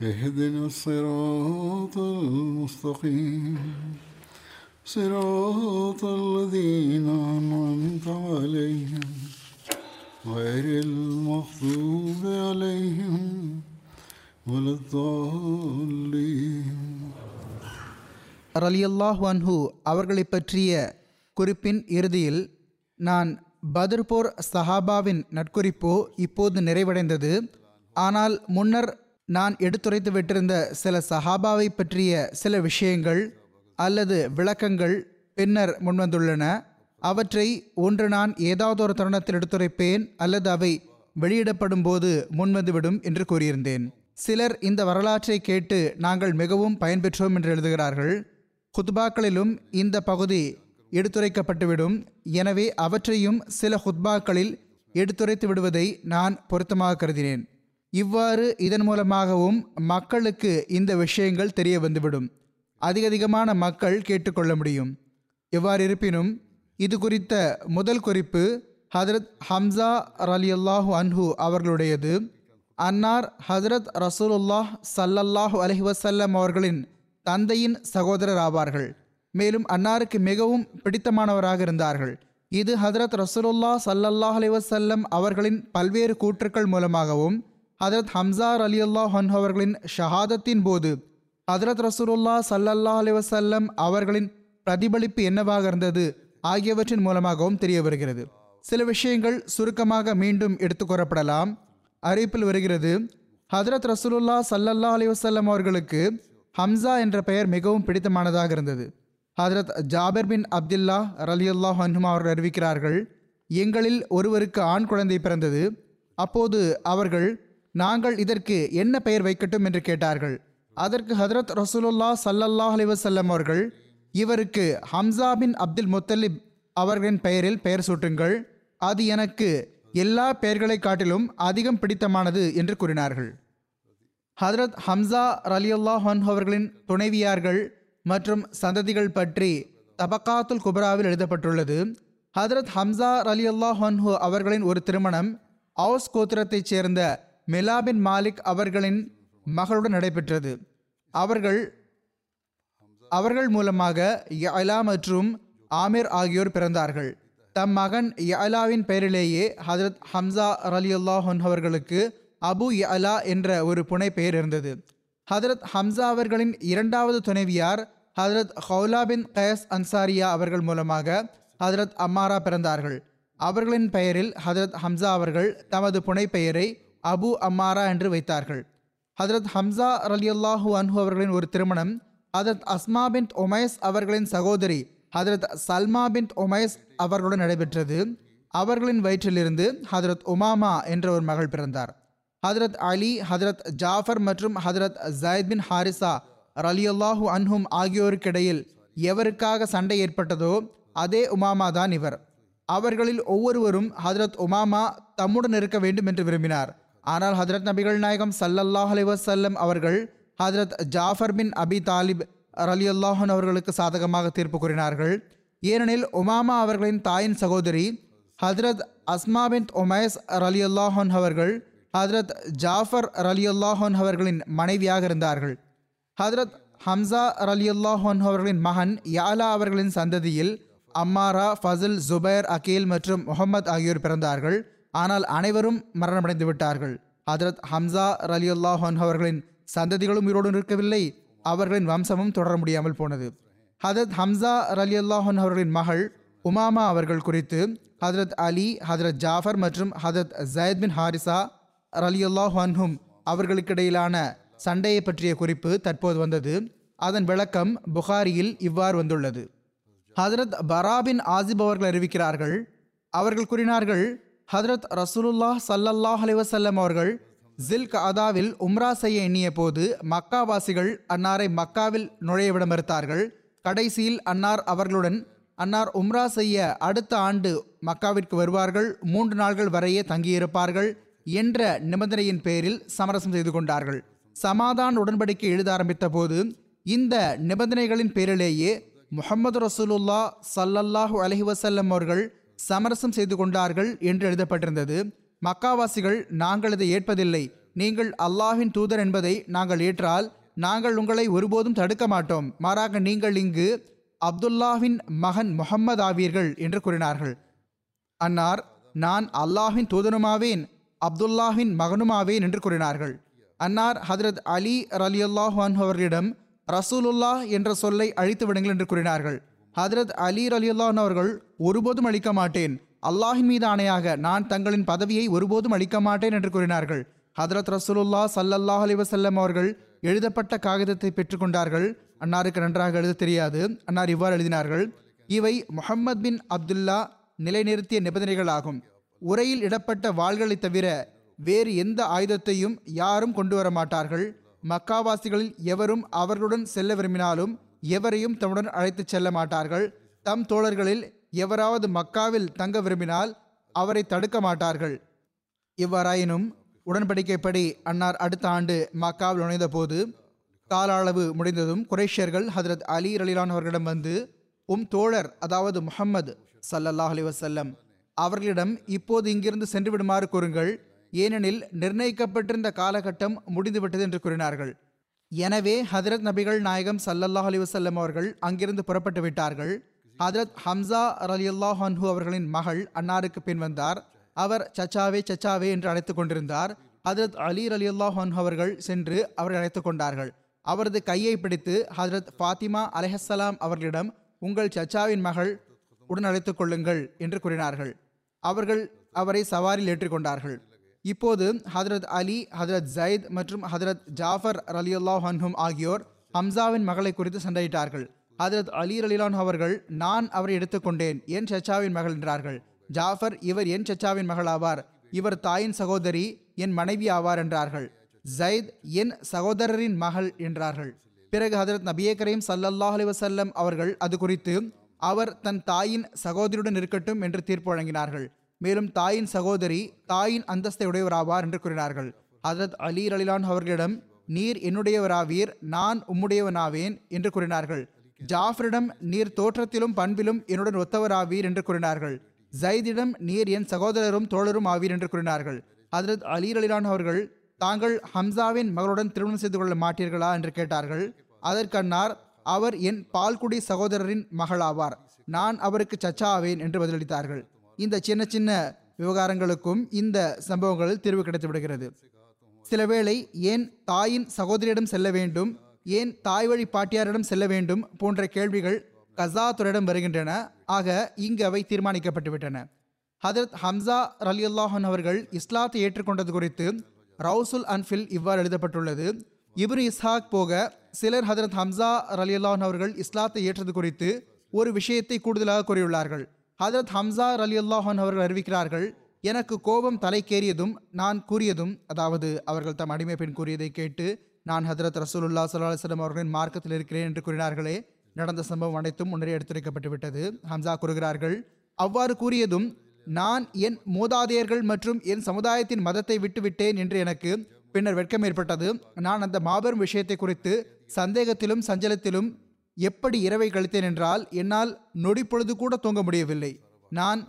اهدنا الصراط المستقيم صراط الذين أنعمت عليهم غير المغضوب عليهم ولا الضالين ரலியல்லாஹு அன்ஹு அவர்களை பற்றிய குறிப்பின் இறுதியில் நான் பத்ர் போர் சஹாபாவின் நட்குறிப்போ இப்போது நிறைவடைந்தது ஆனால் முன்னர் நான் எடுத்துரைத்து விட்டிருந்த சில சஹாபாவை பற்றிய சில விஷயங்கள் அல்லது விளக்கங்கள் பின்னர் முன்வந்துள்ளன. அவற்றை ஒன்று நான் ஏதாவது ஒரு தருணத்தில் எடுத்துரைப்பேன் அல்லது அவை வெளியிடப்படும் போது முன்வந்துவிடும் என்று கூறியிருந்தேன். சிலர் இந்த வரலாற்றை கேட்டு நாங்கள் மிகவும் பயன்பெற்றோம் என்று எழுதுகிறார்கள். ஹுத்பாக்களிலும் இந்த பகுதி எடுத்துரைக்கப்பட்டுவிடும். எனவே அவற்றையும் சில ஹுத்பாக்களில் எடுத்துரைத்து விடுவதை நான் பொருத்தமாக கருதினேன். இவ்வாறு இதன் மூலமாகவும் மக்களுக்கு இந்த விஷயங்கள் தெரிய வந்துவிடும். அதிக அதிகமான மக்கள் கேட்டுக்கொள்ள முடியும். எவ்வாறு இருப்பினும் இது குறித்த முதல் குறிப்பு ஹதரத் ஹம்சா ரலியல்லாஹு அன்ஹு அவர்களுடையது. அன்னார் ஹசரத் ரசூலுல்லாஹ் சல்லல்லாஹு அலஹி வசல்லம் அவர்களின் தந்தையின் சகோதரர் ஆவார்கள். மேலும் அன்னாருக்கு மிகவும் பிடித்தமானவராக இருந்தார்கள். இது ஹதரத் ரசூலுல்லா சல்லல்லாஹ் அலி வசல்லம் அவர்களின் பல்வேறு கூற்றுக்கள் மூலமாகவும் ஹதரத் ஹம்சார் அலி அல்லாஹ் அவர்களின் ஷஹாதத்தின் போது ஹதரத் ரசூலுல்லா சல்லல்லாஹ் அலி வசல்லம் அவர்களின் பிரதிபலிப்பு என்னவாக இருந்தது ஆகியவற்றின் மூலமாகவும் தெரிய வருகிறது. சில விஷயங்கள் சுருக்கமாக மீண்டும் எடுத்துக்கூறப்படலாம் அறிவிப்பில் வருகிறது ஹதரத் ரசூலுல்லா சல்லல்லா அலி வசல்லம் அவர்களுக்கு ஹம்சா என்ற பெயர் மிகவும் பிடித்தமானதாக இருந்தது. ஹதரத் ஜாபர் பின் அப்துல்லா ரலியுல்லா ஹன்ஹுமா அவர்கள் அறிவிக்கிறார்கள் எங்களில் ஒருவருக்கு ஆண் குழந்தை பிறந்தது. அப்போது அவர்கள் நாங்கள் இதற்கு என்ன பெயர் வைக்கட்டும் என்று கேட்டார்கள். அதற்கு ஹதரத் ரசூலுல்லா சல்லல்லாஹ் அலிவசல்லம் அவர்கள் இவருக்கு ஹம்சா பின் அப்துல் முத்தலிப் அவர்களின் பெயரில் பெயர் சூட்டுங்கள். அது எனக்கு எல்லா பெயர்களை காட்டிலும் அதிகம் பிடித்தமானது என்று கூறினார்கள். ஹதரத் ஹம்சா ரலியுல்லாஹன் அவர்களின் துணைவியார்கள் மற்றும் சந்ததிகள் பற்றி தபக்காத்துல் குபராவில் எழுதப்பட்டுள்ளது. ஹதரத் ஹம்சா ரலியுல்லாஹன்ஹு அவர்களின் ஒரு திருமணம் அவுஸ் கோத்திரத்தைச் சேர்ந்த மிலாபின் மாலிக் அவர்களின் மகளுடன் நடைபெற்றது. அவர்கள் அவர்கள் மூலமாக யலா மற்றும் ஆமீர் ஆகியோர் பிறந்தார்கள். தம் மகன் யலாவின் பெயரிலேயே ஹதரத் ஹம்சா அலி அவர்களுக்கு அபு யலா என்ற ஒரு புனை பெயர் இருந்தது. ஹதரத் ஹம்சா அவர்களின் இரண்டாவது துணைவியார் ஹதரத் ஹவுலா பின் கயஸ் அன்சாரியா அவர்கள் மூலமாக ஹதரத் அம்மாரா பிறந்தார்கள். அவர்களின் பெயரில் ஹதரத் ஹம்சா அவர்கள் தமது புனை பெயரை அபு அம்மாரா என்று வைத்தார்கள். ஹதரத் ஹம்சா ரலியல்லாஹு அன்ஹு அவர்களின் ஒரு திருமணம் ஹதரத் அஸ்மா பின் ஒமைஸ் அவர்களின் சகோதரி ஹதரத் சல்மா பின் ஒமைஸ் அவர்களுடன் நடைபெற்றது. அவர்களின் வயிற்றிலிருந்து ஹதரத் உமாமா என்ற ஒரு மகள் பிறந்தார். ஹதரத் அலி ஹதரத் ஜாஃபர் மற்றும் ஹதரத் ஜயத் பின் ஹாரிசா ரலியல்லாஹு அன்ஹும் ஆகியோருக்கிடையில் எவருக்காக சண்டை ஏற்பட்டதோ அதே உமாமா தான் இவர். அவர்களில் ஒவ்வொருவரும் ஹதரத் உமாமா தம்முடன் இருக்க வேண்டும் என்று விரும்பினார். ஆனால் ஹதரத் நபிகள் நாயகம் சல்லல்லாஹ் அலிவசல்லம் அவர்கள் ஹதரத் ஜாஃபர் பின் அபி தாலிப் அலி அல்லாஹன் அவர்களுக்கு சாதகமாக தீர்ப்பு கூறினார்கள். ஏனெனில் உமாமா அவர்களின் தாயின் சகோதரி ஹதரத் அஸ்மா பின் ஒமைஸ் அலி அல்லாஹன் அவர்கள் ஹதரத் ஜாஃபர் அலி அல்லாஹன் அவர்களின் மனைவியாக இருந்தார்கள். ஹதரத் ஹம்சா அலி அல்லாஹன் அவர்களின் மகன் யாலா அவர்களின் சந்ததியில் அம்மாரா ஃபசில் ஜுபைர் அகீல் மற்றும் முகமது ஆகியோர் பிறந்தார்கள். ஆனால் அனைவரும் மரணமடைந்து விட்டார்கள். ஹதரத் ஹம்சா ரலியுல்லாஹன் அவர்களின் சந்ததிகளும் உயிரோடு இருக்கவில்லை அவர்களின் வம்சமும் தொடர முடியாமல் போனது. ஹதரத் ஹம்சா ரலி அல்லாஹன் அவர்களின் மகள் உமாமா அவர்கள் குறித்து ஹதரத் அலி ஹதரத் ஜாஃபர் மற்றும் ஹதரத் ஜயத் பின் ஹாரிசா ரலியுல்லாஹன்ஹும் அவர்களுக்கிடையிலான சண்டையை பற்றிய குறிப்பு தற்போது வந்தது. அதன் விளக்கம் புகாரியில் இவ்வாறு வந்துள்ளது. ஹதரத் பராபின் ஆசிப் அவர்கள் அறிவிக்கிறார்கள். அவர்கள் கூறினார்கள் ஹதரத் ரசூலுல்லாஹ் சல்லல்லாஹ் அலிவசல்லம் அவர்கள் ஜில் கதாவில் உம்ரா செய்ய எண்ணிய போது மக்காவாசிகள் அன்னாரை மக்காவில் நுழைய விட மறுத்தார்கள் கடைசியில் அன்னார் அவர்களுடன் அன்னார் உம்ரா செய்ய அடுத்த ஆண்டு மக்காவிற்கு வருவார்கள். மூன்று நாள்கள் வரையே தங்கியிருப்பார்கள் என்ற நிபந்தனையின் பேரில் சமரசம் செய்து கொண்டார்கள். சமாதான் உடன்படிக்கை எழுத ஆரம்பித்த போது இந்த நிபந்தனைகளின் பேரிலேயே முஹம்மது ரசூலுல்லா சல்லல்லாஹு அலஹி வசல்லம் அவர்கள் சமரசம் செய்து கொண்டார்கள் என்று எழுதப்பட்டிருந்தது. மக்காவாசிகள் நாங்கள் இதை ஏற்பதில்லை. நீங்கள் அல்லாஹின் தூதர் என்பதை நாங்கள் ஏற்றால் நாங்கள் உங்களை ஒருபோதும் தடுக்க மாட்டோம். மாறாக நீங்கள் இங்கு அப்துல்லாஹின் மகன் முகம்மது ஆவீர்கள் என்று கூறினார்கள். அன்னார் நான் அல்லாஹின் தூதனுமாவேன் அப்துல்லாஹின் மகனுமாவேன் என்று கூறினார்கள். அன்னார் ஹதரத் அலி ரலி அல்லாஹ் அவர்களிடம் ரசூலுல்லாஹ் என்ற சொல்லை அழித்து விடுங்கள் என்று கூறினார்கள். ஹதரத் அலி அலியுல்லான் அவர்கள் ஒருபோதும் அளிக்க மாட்டேன். அல்லாஹின் மீது ஆணையாக நான் தங்களின் பதவியை ஒருபோதும் அளிக்க மாட்டேன் என்று கூறினார்கள். ஹதரத் ரசூலுல்லா சல்லல்லாஹ் அலி வசல்லம் அவர்கள் எழுதப்பட்ட காகிதத்தை பெற்றுக்கொண்டார்கள் அன்னாருக்கு நன்றாக எழுத தெரியாது. அன்னார் இவ்வாறு எழுதினார்கள். இவை முஹம்மது பின் அப்துல்லா நிலைநிறுத்திய நிபந்தனைகளாகும் உரையில் இடப்பட்ட வாள்களை தவிர வேறு எந்த ஆயுதத்தையும் யாரும் கொண்டு வர மாட்டார்கள். மக்காவாசிகளில் எவரும் அவர்களுடன் செல்ல விரும்பினாலும் எவரையும் தம்முடன் அழைத்துச் செல்ல மாட்டார்கள். தம் தோழர்களில் எவராவது மக்காவில் தங்க விரும்பினால் அவரை தடுக்க மாட்டார்கள். இவ்வாறாயினும் உடன்படிக்கைப்படி அன்னார் அடுத்த ஆண்டு மக்காவில் நுழைந்த போது கால அளவு முடிந்ததும் குரேஷியர்கள் ஹதரத் அலி ரலிலான் அவர்களிடம் வந்து உம் தோழர் அதாவது முஹம்மது சல்லல்லாஹ் அலி வசல்லம் அவர்களிடம் இப்போது இங்கிருந்து சென்று விடுமாறு கூறுங்கள். ஏனெனில் நிர்ணயிக்கப்பட்டிருந்த காலகட்டம் முடிந்துவிட்டது என்று கூறினார்கள். எனவே ஹதரத் நபிகள் நாயகம் சல்லல்லாஹ் அலி வசல்லம் அவர்கள் அங்கிருந்து புறப்பட்டு விட்டார்கள். ஹதரத் ஹம்சா ரலியல்லாஹ் அன்ஹு அவர்களின் மகள் அன்னாருக்கு பின் வந்தார். அவர் சச்சாவே சச்சாவே என்று அழைத்துக் கொண்டிருந்தார். ஹதரத் அலி ரலியல்லாஹ் ஹன்ஹு அவர்கள் சென்று அவரை அழைத்துக் கொண்டார்கள். அவரது கையை பிடித்து ஹதரத் ஃபாத்திமா அலஹசலாம் அவர்களிடம் உங்கள் சச்சாவின் மகள் உடன் அழைத்துக் கொள்ளுங்கள் என்று கூறினார்கள். அவர்கள் அவரை சவாரில் ஏற்றுக்கொண்டார்கள் இப்போது ஹதரத் அலி ஹதரத் ஜயத் மற்றும் ஹதரத் ஜாஃபர் அலியுல்லா ஹன்ஹும் ஆகியோர் ஹம்சாவின் மகளை குறித்து சண்டையிட்டார்கள். ஹதரத் அலி ரலிலான் அவர்கள் நான் அவரை எடுத்துக்கொண்டேன் என் சச்சாவின் மகள் என்றார்கள். ஜாஃபர் இவர் என் சச்சாவின் மகள் ஆவார். இவர் தாயின் சகோதரி என் மனைவி ஆவார் என்றார்கள். ஜயத் என் சகோதரரின் மகள் என்றார்கள். பிறகு ஹதரத் நபியே கரீம் சல்லல்லாஹ் அலி வசல்லம் அவர்கள் அது குறித்து அவர் தன் தாயின் சகோதரியுடன் இருக்கட்டும் என்று தீர்ப்பு வழங்கினார்கள். மேலும் தாயின் சகோதரி தாயின் அந்தஸ்தை உடையவராவார் என்று கூறினார்கள். ஹதரத் அலி அலிலான் அவர்களிடம் நீர் என்னுடையவராவீர் நான் உம்முடையவனாவேன் என்று கூறினார்கள். ஜாஃபரிடம் நீர் தோற்றத்திலும் பண்பிலும் என்னுடன் ஒத்தவராவீர் என்று கூறினார்கள். ஜைதிடம் நீர் என் சகோதரரும் தோழரும் ஆவீர் என்று கூறினார்கள். ஹதரத் அலி அலிலான் அவர்கள் தாங்கள் ஹம்சாவின் மகளுடன் திருமணம் செய்து கொள்ள மாட்டீர்களா? என்று கேட்டார்கள். அதற்கன்னார் அவர் என் பால்குடி சகோதரரின் மகளாவார். நான் அவருக்கு சச்சா ஆவேன் என்று பதிலளித்தார்கள். இந்த சின்ன சின்ன விவகாரங்களுக்கும் இந்த சம்பவங்களில் தீர்வு கிடைத்து விடுகிறது சில வேளை ஏன் தாயின் சகோதரியிடம் செல்ல வேண்டும் ஏன் தாய் வழி பாட்டியாரிடம் செல்ல வேண்டும் போன்ற கேள்விகள் கசாத்துரிடம் வருகின்றன. ஆக இங்கு அவை தீர்மானிக்கப்பட்டுவிட்டன. ஹதரத் ஹம்சா அலி அல்லாஹன் அவர்கள் இஸ்லாத்தை ஏற்றுக்கொண்டது குறித்து ரவுசுல் அன்ஃபில் இவ்வாறு எழுதப்பட்டுள்ளது. இப்ரு இஸ்ஹாக் போக சிலர் ஹதரத் ஹம்சா அலி அல்லாஹன் அவர்கள் இஸ்லாத்தை ஏற்றது குறித்து ஒரு விஷயத்தை கூடுதலாக கூறியுள்ளார்கள். ஹதரத் ஹம்சா அலி அல்லாஹன் அவர்கள் அறிவிக்கிறார்கள் எனக்கு கோபம் தலைக்கேறியதும் நான் கூறியதும் அதாவது அவர்கள் தம் அடிமை பெண் கூறியதை கேட்டு நான் ஹதரத் ரசூலுல்லா சல்லா அலுவலம் அவர்களின் மார்க்கத்தில் இருக்கிறேன் என்று கூறினார்களே. நடந்த சம்பவம் அனைத்தும் முன்னரே எடுத்துரைக்கப்பட்டு விட்டது ஹம்சா கூறுகிறார்கள் அவ்வாறு கூறியதும் நான் என் மூதாதையர்கள் மற்றும் என் சமுதாயத்தின் மதத்தை விட்டுவிட்டேன் என்று எனக்கு பின்னர் வெட்கம் ஏற்பட்டது. நான் அந்த மாபெரும் விஷயத்தை குறித்து சந்தேகத்திலும் சஞ்சலத்திலும் எப்படி இரவை கழித்தேன் என்றால் என்னால் நொடி பொழுது கூட தூங்க முடியவில்லை. நான்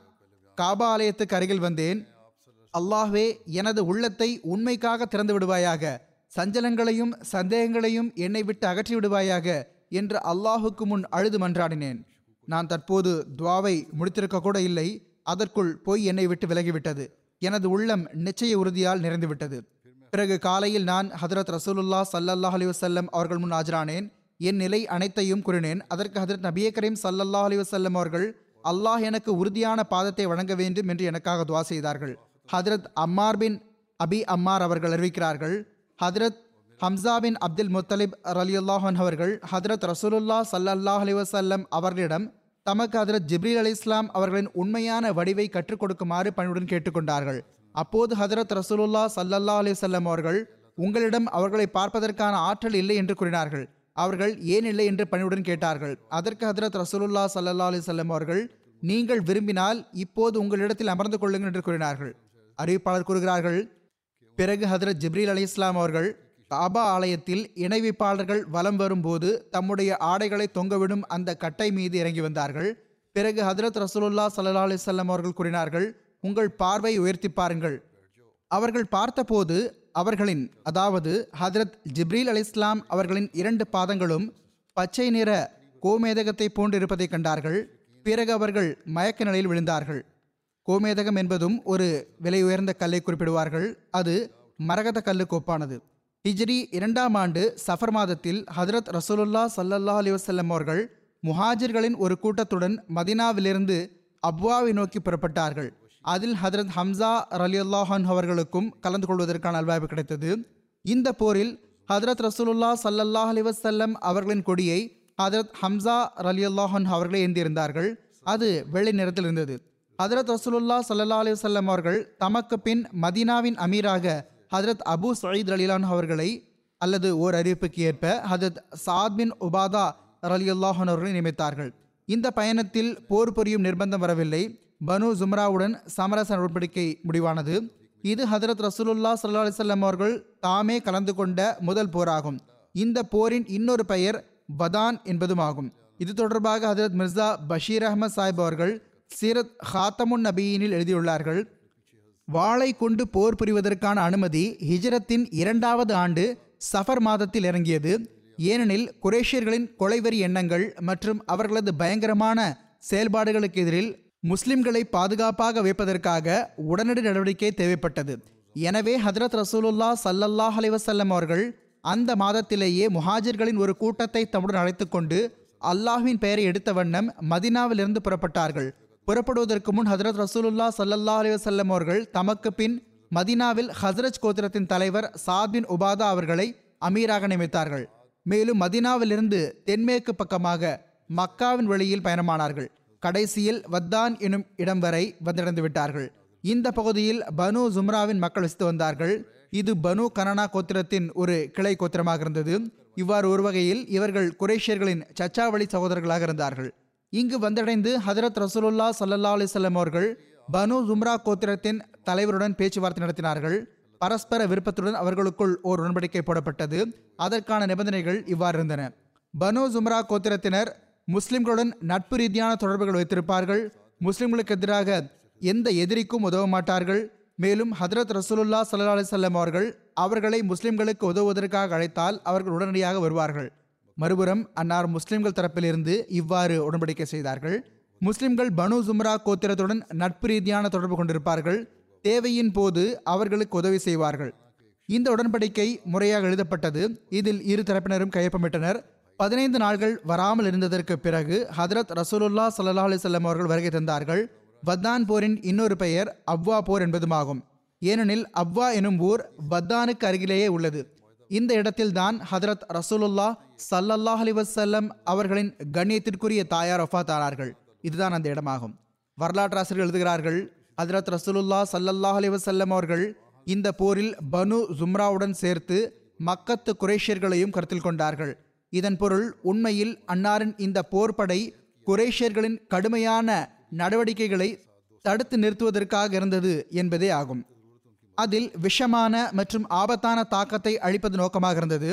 காபா ஆலயத்துக்கு அருகில் வந்தேன். அல்லாஹ்வே எனது உள்ளத்தை உண்மைக்காக திறந்து விடுவாயாக. சஞ்சலங்களையும் சந்தேகங்களையும் என்னை விட்டு அகற்றி விடுவாயாக என்று அல்லாஹுக்கு முன் அழுது மன்றாடினேன். நான் தற்போது துவாவை முடித்திருக்க கூட இல்லை. அதற்குள் போய் என்னை விட்டு விலகிவிட்டது. எனது உள்ளம் நிச்சய உறுதியால் நிறைந்துவிட்டது. பிறகு காலையில் நான் ஹதரத் ரசூலுல்லா சல்லல்லாஹ் அலி வசல்லம் அவர்கள் முன் ஆஜரானேன். என் நிலை அனைத்தையும் கூறினேன். அதற்கு ஹதரத் நபியே கரீம் சல்லல்லா அலி வசல்லம் அவர்கள் அல்லாஹ் எனக்கு உறுதியான பாதத்தை வழங்க வேண்டும் என்று எனக்காக துவா செய்தார்கள். ஹதரத் அம்மார் பின் அபி அம்மார் அவர்கள் அறிவிக்கிறார்கள். ஹதரத் ஹம்சா பின் அப்துல் முத்தலிப் ரலியுல்லாஹன் அவர்கள் ஹதரத் ரசூலுல்லா சல்லல்லாஹ் அலி வசல்லம் அவர்களிடம் தமக்கு ஹதரத் ஜிப்ரீல் அலி இஸ்லாம் அவர்களின் உண்மையான வடிவை கற்றுக் கொடுக்குமாறு பணியுடன் கேட்டுக்கொண்டார்கள் அப்போது ஹதரத் ரசூலுல்லா சல்லல்லா அலி வல்லம் அவர்கள் உங்களிடம் அவர்களை பார்ப்பதற்கான ஆற்றல் இல்லை என்று கூறினார்கள். அவர்கள் ஏன் இல்லை என்று பணிவுடன் கேட்டார்கள். அதற்கு ஹதரத் ரசூலுல்லா சல்லா அலிசல்லம் அவர்கள் நீங்கள் விரும்பினால் இப்போது உங்களிடத்தில் அமர்ந்து கொள்ளுங்கள் என்று கூறினார்கள். அறிவிப்பாளர் கூறுகிறார்கள் பிறகு ஹதரத் ஜிப்ரீல் அலி இஸ்லாம் அவர்கள் காபா ஆலயத்தில் இணைவிப்பாளர்கள் வலம் வரும்போது தம்முடைய ஆடைகளை தொங்கவிடும் அந்த கட்டை மீது இறங்கி வந்தார்கள். பிறகு ஹதரத் ரசூலுல்லா சல்லா அலிசல்லம் அவர்கள் கூறினார்கள் உங்கள் பார்வை உயர்த்தி பாருங்கள். அவர்கள் பார்த்தபோது அவர்களின் அதாவது ஹதரத் ஜிப்ரீல் அலி இஸ்லாம் அவர்களின் இரண்டு பாதங்களும் பச்சை நிற கோமேதகத்தை போன்று கண்டார்கள். பிறகு அவர்கள் மயக்க நிலையில் விழுந்தார்கள். கோமேதகம் என்பதும் ஒரு விலை உயர்ந்த கல்லை குறிப்பிடுவார்கள். அது மரகத கல்லுக்கு ஒப்பானது ஹிஜ்ரி இரண்டாம் ஆண்டு சஃபர் மாதத்தில் ஹதரத் ரசூலுல்லா சல்லல்லா அலி வசல்லம் அவர்கள் முஹாஜிர்களின் ஒரு கூட்டத்துடன் மதினாவிலிருந்து அப்வாவை நோக்கி புறப்பட்டார்கள். அதில் ஹதரத் ஹம்சா ரலியுல்லாஹன் அவர்களுக்கும் கலந்து கொள்வதற்கான அல்வாய்ப்பு கிடைத்தது. இந்த போரில் ஹதரத் ரசூலுல்லா சல்லல்லாஹ் அலி வசல்லம் அவர்களின் கொடியை ஹதரத் ஹம்சா ரலியுல்லாஹன் அவர்களே ஏந்தியிருந்தார்கள் அது வெள்ளை நிறத்தில் இருந்தது. ஹதரத் ரசூலுல்லா சல்லா அலி வல்லம் அவர்கள் தமக்கு பின் மதீனாவின் அமீராக ஹதரத் அபு சயீத் அலிலான் அவர்களை அல்லது ஓர் அறிவிப்புக்கு ஏற்ப ஹதரத் சாத் பின் உபாதா ரலியுல்லாஹன் அவர்களை நியமித்தார்கள். இந்த பயணத்தில் போர் புரியும் நிர்பந்தம் வரவில்லை. பனு ஜும்ராவுடன் சமரச நடவடிக்கை முடிவானது. இது ஹதரத் ரசூலுல்லா சல்லா அலிசல்லம் அவர்கள் தாமே கலந்து கொண்ட முதல் போராகும். இந்த போரின் இன்னொரு பெயர் பதான் என்பதுமாகும். இது தொடர்பாக ஹதரத் மிர்சா பஷீர் அஹமத் சாஹிப் அவர்கள் சீரத் ஹாத்தமுன் நபியினில் எழுதியுள்ளார்கள். வாளை கொண்டு போர் புரிவதற்கான அனுமதி ஹிஜரத்தின் இரண்டாவது ஆண்டு சஃபர் மாதத்தில் இறங்கியது. ஏனெனில் குரேஷியர்களின் கொலைவெறி எண்ணங்கள் மற்றும் அவர்களது பயங்கரமான செயல்பாடுகளுக்கு எதிரில் முஸ்லிம்களை பாதுகாப்பாக வைப்பதற்காக உடனடி நடவடிக்கை தேவைப்பட்டது. எனவே ஹதரத் ரசூலுல்லா சல்லல்லாஹ் அலைவசல்லம் அவர்கள் அந்த மாதத்திலேயே முஹாஜிர்களின் ஒரு கூட்டத்தை தம்முடன் அழைத்து கொண்டு அல்லாஹ்வின் பெயரை எடுத்த வண்ணம் மதினாவிலிருந்து புறப்பட்டார்கள். புறப்படுவதற்கு முன் ஹதரத் ரசூலுல்லா சல்லல்லா அலிவசல்லம் அவர்கள் தமக்கு பின் மதினாவில் ஹசரத் கோத்திரத்தின் தலைவர் சாத் பின் உபாதா அவர்களை அமீராக நியமித்தார்கள். மேலும் மதினாவிலிருந்து தென்மேற்கு பக்கமாக மக்காவின் வழியில் பயணமானார்கள். கடைசியில் வத்தான் எனும் இடம் வரை வந்தடைந்து விட்டார்கள். இந்த பகுதியில் பனு ஜும்ராவின் மக்கள் வசித்து வந்தார்கள். இது பனு கனனா கோத்திரத்தின் ஒரு கிளை கோத்திரமாக இருந்தது. இவ்வாறு ஒரு வகையில் இவர்கள் குரேஷியர்களின் சச்சாவளி சகோதரர்களாக இருந்தார்கள். இங்கு வந்தடைந்து ஹதரத் ரசூலுல்லா சல்லல்லா அலிசல்லம் அவர்கள் பனு ஜும்ரா கோத்திரத்தின் தலைவருடன் பேச்சுவார்த்தை நடத்தினார்கள். பரஸ்பர விருப்பத்துடன் அவர்களுக்குள் ஓர் உடன்படிக்கை போடப்பட்டது. அதற்கான நிபந்தனைகள் இவ்வாறு இருந்தன. பனு ஜும்ரா கோத்திரத்தினர் முஸ்லிம்களுடன் நட்பு ரீதியான தொடர்புகள் வைத்திருப்பார்கள். முஸ்லிம்களுக்கு எதிராக எந்த எதிரிக்கும் உதவ மாட்டார்கள். மேலும் ஹதரத் ரசூலுல்லா சல்லா அலிசல்லம் அவர்கள் அவர்களை முஸ்லிம்களுக்கு உதவுவதற்காக அழைத்தால் அவர்கள் உடனடியாக வருவார்கள். மறுபுறம் அன்னார் முஸ்லிம்கள் தரப்பிலிருந்து இவ்வாறு உடன்படிக்கை செய்தார்கள். முஸ்லிம்கள் பனு ஜும்ரா கோத்திரத்துடன் நட்பு ரீதியான தொடர்பு கொண்டிருப்பார்கள். தேவையின் போது அவர்களுக்கு உதவி செய்வார்கள். இந்த உடன்படிக்கை முறையாக எழுதப்பட்டது. இதில் இரு தரப்பினரும் கையொப்பமிட்டனர். பதினைந்து நாள்கள் வராமல் இருந்ததற்கு பிறகு ஹதரத் ரசூலுல்லா சல்லா அலிசல்லம் அவர்கள் வருகை தந்தார்கள். வத்தான் போரின் இன்னொரு பெயர் அவ்வா போர் என்பதுமாகும். ஏனெனில் அவ்வா எனும் ஊர் வத்தானுக்கு அருகிலேயே உள்ளது. இந்த இடத்தில்தான் ஹதரத் ரசூலுல்லா சல்லல்லாஹ் அலிவசல்லம் அவர்களின் கண்ணியத்திற்குரிய தாயார் ஒஃபாத்தானார்கள் இதுதான் அந்த இடமாகும். வரலாற்று ஆசிரியர்கள் எழுதுகிறார்கள் ஹதரத் ரசூலுல்லா சல்லல்லாஹ் அலிவசல்லம் அவர்கள் இந்த போரில் பனு ஜும்ராவுடன் சேர்த்து மக்கத்து குரேஷியர்களையும் கருத்தில் கொண்டார்கள். இதன் பொருள் உண்மையில் அன்னாரின் இந்த போர்படை குரேஷியர்களின் கடுமையான நடவடிக்கைகளை தடுத்து நிறுத்துவதற்காக இருந்தது என்பதே ஆகும். அதில் விஷமான மற்றும் ஆபத்தான தாக்கத்தை அழிப்பது நோக்கமாக இருந்தது.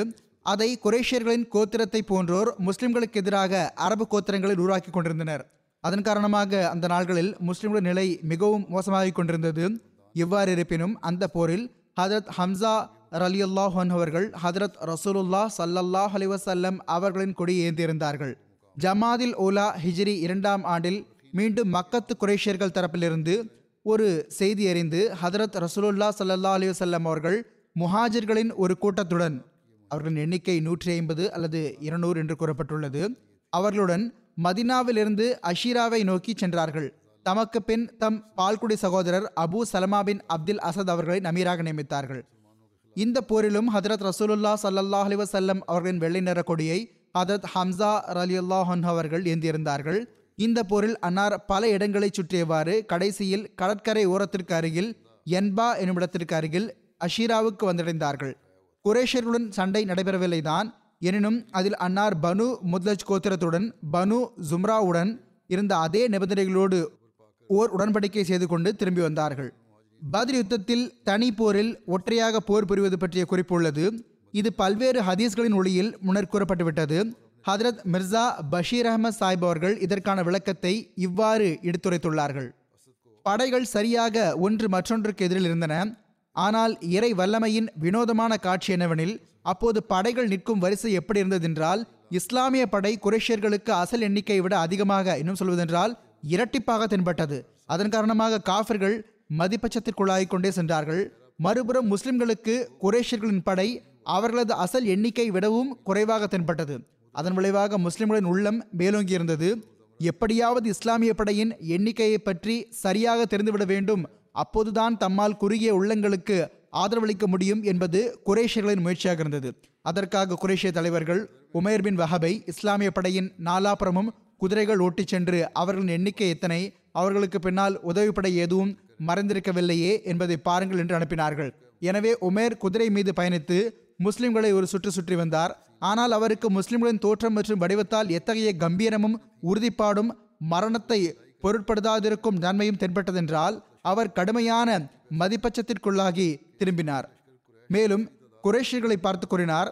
அதை குரேஷியர்களின் கோத்திரத்தை போன்றோர் முஸ்லிம்களுக்கு எதிராக அரபு கோத்திரங்களில் உருவாக்கி கொண்டிருந்தனர். அதன் காரணமாக அந்த நாள்களில் முஸ்லிம்களின் நிலை மிகவும் மோசமாகிக் கொண்டிருந்தது. இவ்வாறு இருப்பினும் அந்த போரில் ஹதரத் ஹம்சா ரலியுல்லாஹன் அவர்கள் ஹதரத் ரசூலுல்லா சல்லல்லாஹ் அலிவசல்லம் அவர்களின் கொடி ஏந்தியிருந்தார்கள் ஜமாதில் ஓலா ஹிஜ்ரி இரண்டாம் ஆண்டில் மீண்டும் மக்கத்து குரேஷியர்கள் தரப்பிலிருந்து ஒரு செய்தி அறிந்து ஹதரத் ரசூலுல்லா சல்லல்லா அலி வல்லம் அவர்கள் முஹாஜிர்களின் ஒரு கூட்டத்துடன் அவர்களின் எண்ணிக்கை நூற்றி ஐம்பது அல்லது இருநூறு என்று கூறப்பட்டுள்ளது. அவர்களுடன் மதினாவிலிருந்து அஷீராவை நோக்கி சென்றார்கள். தமக்கு பின் தம் பால்குடி சகோதரர் அபு சலமா பின் அப்துல் அசத் அவர்களை நமீராக நியமித்தார்கள். இந்த போரிலும் ஹதரத் ரசூலுல்லா சல்லல்லாஹ் அலி வசல்லம் அவர்களின் வெள்ளை நிற கொடியை ஹதரத் ஹம்சா அலி அவர்கள் ஏந்தியிருந்தார்கள் இந்த போரில் அன்னார் பல இடங்களை சுற்றியவாறு கடைசியில் கடற்கரை ஓரத்திற்கு அருகில் என்பா என்னுமிடத்திற்கு அருகில் அஷீராவுக்கு வந்தடைந்தார்கள் குரேஷர்களுடன் சண்டை நடைபெறவில்லைதான். எனினும் அதில் அன்னார் பனு முத்லஜ் கோத்திரத்துடன் பனு ஜும்ராவுடன் இருந்த அதே நிபந்தனைகளோடு ஓர் உடன்படிக்கை செய்து கொண்டு திரும்பி வந்தார்கள். பதில் யுத்தத்தில் தனி போரில் ஒற்றையாக போர் புரிவது பற்றிய குறிப்பு உள்ளது. இது பல்வேறு ஹதீஸ்களின் ஒளியில் முன்னர் கூறப்பட்டுவிட்டது ஹதரத் மிர்சா பஷீர் அஹமத் சாஹிப் அவர்கள் இதற்கான விளக்கத்தை இவ்வாறு எடுத்துரைத்துள்ளார்கள். படைகள் சரியாக ஒன்று மற்றொன்றுக்கு எதிரில் இருந்தன. ஆனால் இறை வல்லமையின் வினோதமான காட்சி என்னவெனில் அப்போது படைகள் நிற்கும் வரிசை எப்படி இருந்ததென்றால் இஸ்லாமிய படை குரேஷியர்களுக்கு அசல் எண்ணிக்கையை விட அதிகமாக இன்னும் சொல்வதென்றால் இரட்டிப்பாக தென்பட்டது. அதன் காரணமாக காஃபர்கள் மதிப்பட்சத்திற்குள்ளாகிக் கொண்டே சென்றார்கள். மறுபுறம் முஸ்லிம்களுக்கு குரேஷியர்களின் படை அவர்களது அசல் எண்ணிக்கை விடவும் குறைவாக தென்பட்டது. அதன் விளைவாக முஸ்லிம்களின் உள்ளம் மேலோங்கி இருந்தது எப்படியாவது இஸ்லாமிய படையின் எண்ணிக்கையை பற்றி சரியாக தெரிந்துவிட வேண்டும். அப்போதுதான் தம்மால் குறுகிய உள்ளங்களுக்கு ஆதரவளிக்க முடியும் என்பது குரேஷியர்களின் முயற்சியாக இருந்தது. அதற்காக குரேஷிய தலைவர்கள் உமேர் பின் வஹபை இஸ்லாமிய படையின் நாலாபுறமும் குதிரைகள் ஓட்டிச் சென்று அவர்களின் எண்ணிக்கை எத்தனை அவர்களுக்கு பின்னால் உதவிப்படை எதுவும் மறைந்திருக்கவில்லையே என்பதை பாருங்கள் என்று அனுப்பினார்கள். எனவே உமேர் குதிரை மீது பயணித்து முஸ்லிம்களை ஒரு சுற்று சுற்றி வந்தார். ஆனால் அவருக்கு முஸ்லிம்களின் தோற்றம் மற்றும் வடிவத்தால் எத்தகைய கம்பீரமும் உறுதிப்பாடும் மரணத்தை பொருட்படுத்தாதிருக்கும் நன்மையும் தென்பட்டதென்றால் அவர் கடுமையான மதிப்பட்சத்திற்குள்ளாகி திரும்பினார். மேலும் குரேஷியர்களை பார்த்து கூறினார்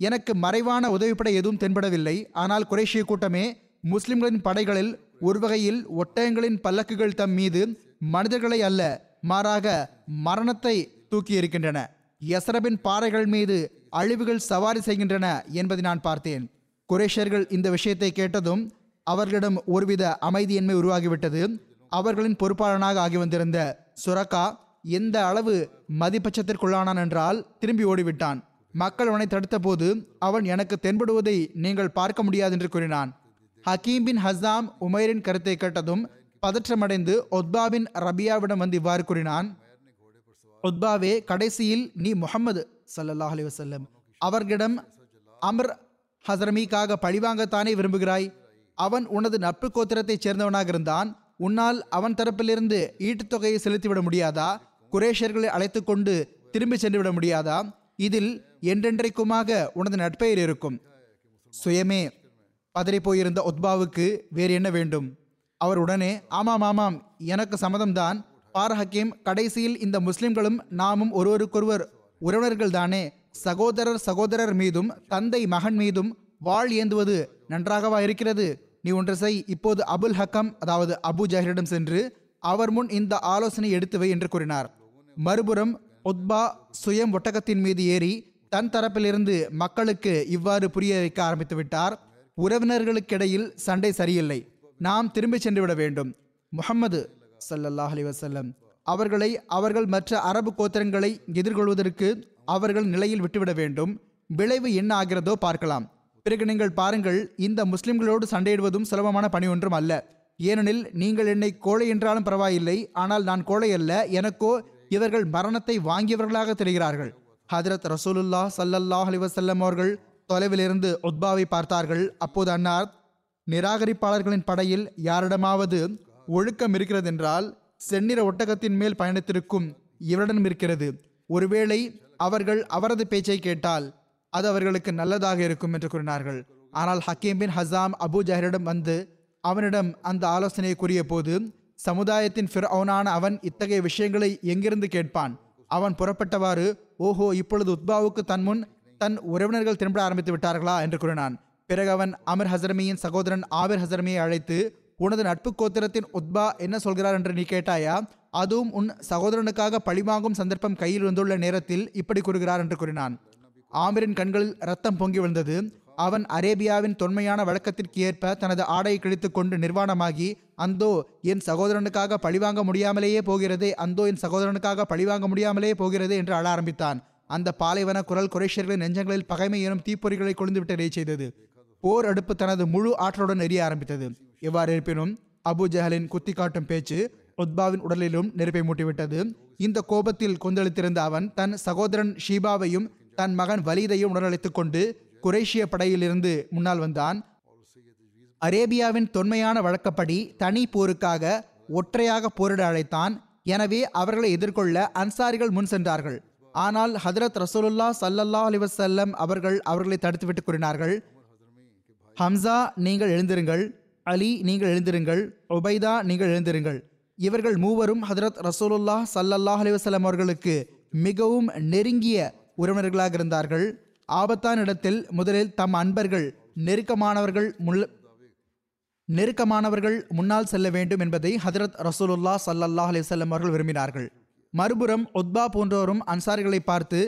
எனக்கு மறைவான உதவிப்படை எதுவும் தென்படவில்லை. ஆனால் குரேஷிய கூட்டமே முஸ்லிம்களின் படைகளில் ஒரு வகையில் ஒட்டகங்களின் பல்லக்குகள் தம் மீது மனிதர்களை அல்ல மாறாக மரணத்தை தூக்கி இருக்கின்றன யசரபின் பாறைகள் மீது அழிவுகள் சவாரி செய்கின்றன என்பதை நான் பார்த்தேன். குரேஷர்கள் இந்த விஷயத்தை கேட்டதும் அவர்களிடம் ஒருவித அமைதியின்மை உருவாகிவிட்டது. அவர்களின் பொறுப்பாளனாக ஆகி வந்திருந்த சுரக்கா எந்த அளவு மதிப்பட்சத்திற்குள்ளானான் என்றால் திரும்பி ஓடிவிட்டான். மக்கள் அவனை தடுத்தபோது அவன் எனக்கு தென்படுவதை நீங்கள் பார்க்க முடியாது என்று கூறினான். ஹக்கீம் பின் ஹசாம் உமைரின் கருத்தை கேட்டதும் பதற்றமடைந்து ஒத்பாவின் ரபியாவிடம் வந்து இவ்வாறு கூறினான் ஒத்பாவே கடைசியில் நீ முகம்மது ஸல்லல்லாஹு அலி வசல்லம் அவர்களிடம் அமர் ஹசரமிக்காக பழிவாங்கத்தானே விரும்புகிறாய்? அவன் உனது நட்பு கோத்திரத்தைச் சேர்ந்தவனாக இருந்தான். உன்னால் அவன் தரப்பிலிருந்து ஈட்டுத் தொகையை செலுத்திவிட முடியாதா? குரேஷர்களை அழைத்து கொண்டு திரும்பி சென்றுவிட முடியாதா? இதில் என்றென்றைக்குமாக உனது நட்பெயர் இருக்கும். சுயமே பதறி போயிருந்த உத்பாவுக்கு வேறு என்ன வேண்டும்? அவர் உடனே ஆமாம் ஆமாம் எனக்கு சம்மதம்தான். பார் ஹக்கீம் கடைசியில் இந்த முஸ்லிம்களும் நாமும் ஒருவருக்கொருவர் உறவினர்கள் தானே சகோதரர் சகோதரர் மீதும் தந்தை மகன் மீதும் வாழ் ஏந்துவது நன்றாகவா இருக்கிறது. நீ ஒன்று செய். இப்போது அபுல் ஹக்கம் அதாவது அபு ஜஹரிடம் சென்று அவர் முன் இந்த ஆலோசனை எடுத்து வை என்று கூறினார். மறுபுறம் உத்பா சுயம் ஒட்டகத்தின் மீது ஏறி தன் தரப்பிலிருந்து மக்களுக்கு இவ்வாறு புரிய வைக்க ஆரம்பித்து விட்டார். உறவினர்களுக்கிடையில் சண்டை சரியில்லை. நாம் திரும்பி சென்று விட வேண்டும். முகம்மது சல்லல்லாஹ் அலைஹி அவர்களை அவர்கள் மற்ற அரபு கோத்திரங்களை எதிர்கொள்வதற்கு அவர்கள் நிலையில் விட்டுவிட வேண்டும். விளைவு என்ன ஆகிறதோ பார்க்கலாம். பிறகு நீங்கள் பாருங்கள் இந்த முஸ்லிம்களோடு சண்டையிடுவதும் சுலபமான பணி ஒன்றும் அல்ல. ஏனெனில் நீங்கள் என்னை கோழை என்றாலும் பரவாயில்லை ஆனால் நான் கோழை அல்ல எனக்கோ இவர்கள் மரணத்தை வாங்கியவர்களாக தெரிகிறார்கள். ஹதரத் ரசூலுல்லா சல்லல்லாஹ் அலிவசல்லம் அவர்கள் தொலைவிலிருந்து உத்பாவை பார்த்தார்கள். அப்போது அன்னார் நிராகரிப்பாளர்களின் படையில் யாரிடமாவது ஒழுக்கம் இருக்கிறதென்றால் செந்நிற ஒட்டகத்தின் மேல் பயணித்திருக்கும் இவரிடம் இருக்கிறது. ஒருவேளை அவர்கள் அவரது பேச்சை கேட்டால் அது அவர்களுக்கு நல்லதாக இருக்கும் என்று கூறினார்கள். ஆனால் ஹக்கீம் பின் ஹசாம் அபு ஜஹரிடம் வந்து அவனிடம் அந்த ஆலோசனையை கூறிய போது சமுதாயத்தின் ஃபிர்அவுனான அவன் இத்தகைய விஷயங்களை எங்கிருந்து கேட்பான்? அவன் புறப்பட்டவாறு ஓஹோ இப்பொழுது உத்பாவுக்கு தன் முன் தன் உறவினர்கள் திரும்ப ஆரம்பித்து விட்டார்களா? என்று கூறினான். பிறகு அவன் அமர் ஹசரமியின் சகோதரன் ஆபிர் ஹசரமியை அழைத்து உனது நட்பு கோத்திரத்தின் உத்பா என்ன சொல்கிறார் என்று நீ கேட்டாயா? அதுவும் உன் சகோதரனுக்காக பழிவாங்கும் சந்தர்ப்பம் கையில் வந்துள்ள நேரத்தில் இப்படி கூறுகிறார் என்று கூறினான். ஆமிரின் கண்களில் ரத்தம் பொங்கி விழுந்தது. அவன் அரேபியாவின் தொன்மையான வழக்கத்திற்கு ஏற்ப தனது ஆடையை கிழித்து கொண்டு நிர்வாணமாகி அந்தோ என் சகோதரனுக்காக பழிவாங்க முடியாமலேயே போகிறதே அந்தோ என் சகோதரனுக்காக பழிவாங்க முடியாமலே போகிறதே என்று அழ ஆரம்பித்தான். அந்த பாலைவன குரல் குரேஷியர்களின் நெஞ்சங்களில் பகைமை எனும் தீப்பொறிகளை கொழுந்துவிட்டு செய்தது. போர் அடுப்பு தனது முழு ஆற்றலுடன் எரிய ஆரம்பித்தது. எவ்வாறு இருப்பினும் அபு ஜஹலின் குத்தி காட்டும் பேச்சு உத்பாவின் உடலிலும் நெருப்பை மூட்டிவிட்டது. இந்த கோபத்தில் கொந்தளித்திருந்த அவன் தன் சகோதரன் ஷீபாவையும் தன் மகன் வலீதையும் உடனழைத்துக் கொண்டு குரேஷிய படையிலிருந்து முன்னால் வந்தான். அரேபியாவின் தொன்மையான வழக்கப்படி தனி போருக்காக ஒற்றையாக போரிட அழைத்தான். எனவே அவர்களை எதிர்கொள்ள அன்சாரிகள் முன் சென்றார்கள். ஆனால் ஹதரத் ரசூலுல்லா சல்லல்லா அலிவசல்லம் அவர்கள் அவர்களை தடுத்துவிட்டு கூறினார்கள். ஹம்சா நீங்கள் எழுந்திருங்கள் அலி நீங்கள் எழுந்திருங்கள் உபைதா நீங்கள் எழுந்திருங்கள். இவர்கள் மூவரும் ஹதரத் ரசூலுல்லா சல்லல்லாஹ் அலிவசலம் அவர்களுக்கு மிகவும் நெருங்கிய உறவினர்களாக இருந்தார்கள். ஆபத்தான இடத்தில் முதலில் தம் அன்பர்கள் நெருக்கமானவர்கள் முள் நெருக்கமானவர்கள் முன்னால் செல்ல வேண்டும் என்பதை ஹதரத் ரசூலுல்லா சல்லல்லாஹ் அலிசல்லம் அவர்கள் விரும்பினார்கள். மறுபுறம் ஒத்பா போன்றோரும் அன்சாரிகளை பார்த்து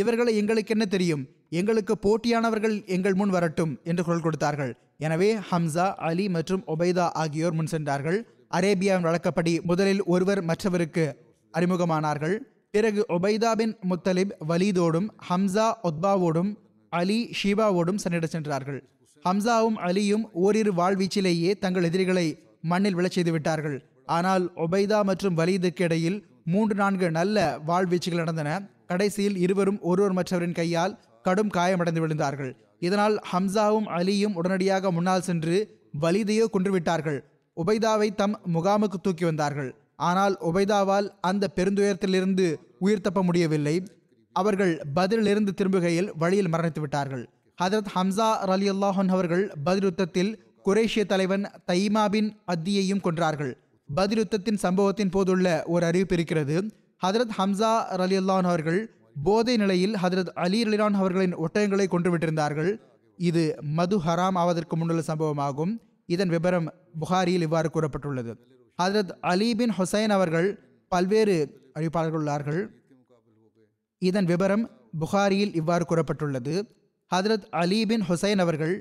இவர்களை எங்களுக்கு என்ன தெரியும்? எங்களுக்கு போட்டியானவர்கள் எங்கள் முன் வரட்டும் என்று குரல் கொடுத்தார்கள். எனவே ஹம்சா அலி மற்றும் ஒபைதா ஆகியோர் முன் சென்றார்கள். அரேபியாவின் வழக்கப்படி முதலில் ஒருவர் மற்றவருக்கு அறிமுகமானார்கள். பிறகு ஒபைதா பின் முத்தலிப் வலீதோடும் ஹம்சா ஒத்பாவோடும் அலி ஷீபாவோடும் சண்டையிடச் சென்றார்கள். ஹம்சாவும் அலியும் ஓரிரு வாழ்வீச்சிலேயே தங்கள் எதிரிகளை மண்ணில் விழச் செய்து விட்டார்கள். ஆனால் ஒபைதா மற்றும் வலீதுக்கு இடையில் மூன்று நான்கு நல்ல வாழ்வீச்சுகள் நடந்தன. கடைசியில் இருவரும் ஒருவர் மற்றவரின் கையால் கடும் காயமடைந்து விழுந்தார்கள். இதனால் ஹம்சாவும் அலியும் உடனடியாக முன்னால் சென்று வலிதையோ கொன்றுவிட்டார்கள். உபைதாவை தம் முகாமுக்கு தூக்கி வந்தார்கள். ஆனால் உபைதாவால் அந்த பெருந்துயரத்திலிருந்து உயிர் தப்ப முடியவில்லை. அவர்கள் பதிலிருந்து திரும்புகையில் வழியில் மரணித்து விட்டார்கள். ஹதரத் ஹம்சா அலி அல்லாஹன் அவர்கள் பதிலுத்தத்தில் குரேஷிய தலைவன் தைமா பின் அத்தியையும் கொன்றார்கள். பதிலுத்தத்தின் சம்பவத்தின் போதுள்ள ஒரு அறிவிப்பு இருக்கிறது. ஹதரத் ஹம்சா அலி அல்லான் அவர்கள் போதை நிலையில் ஹதரத் அலி அலிரான் அவர்களின் ஒட்டகங்களை கொண்டு விட்டிருந்தார்கள். இது மது ஹராம் ஆவதற்கு முன்னுள்ள சம்பவமாகும். இதன் விபரம் புகாரியில் இவ்வாறு கூறப்பட்டுள்ளது. ஹதரத் அலி பின் ஹுசைன் அவர்கள் பல்வேறு அறிவிப்பாளர்கள் உள்ளார்கள் இதன் விபரம் புகாரியில் இவ்வாறு கூறப்பட்டுள்ளது. ஹதரத் அலி பின் ஹுசைன் அவர்கள்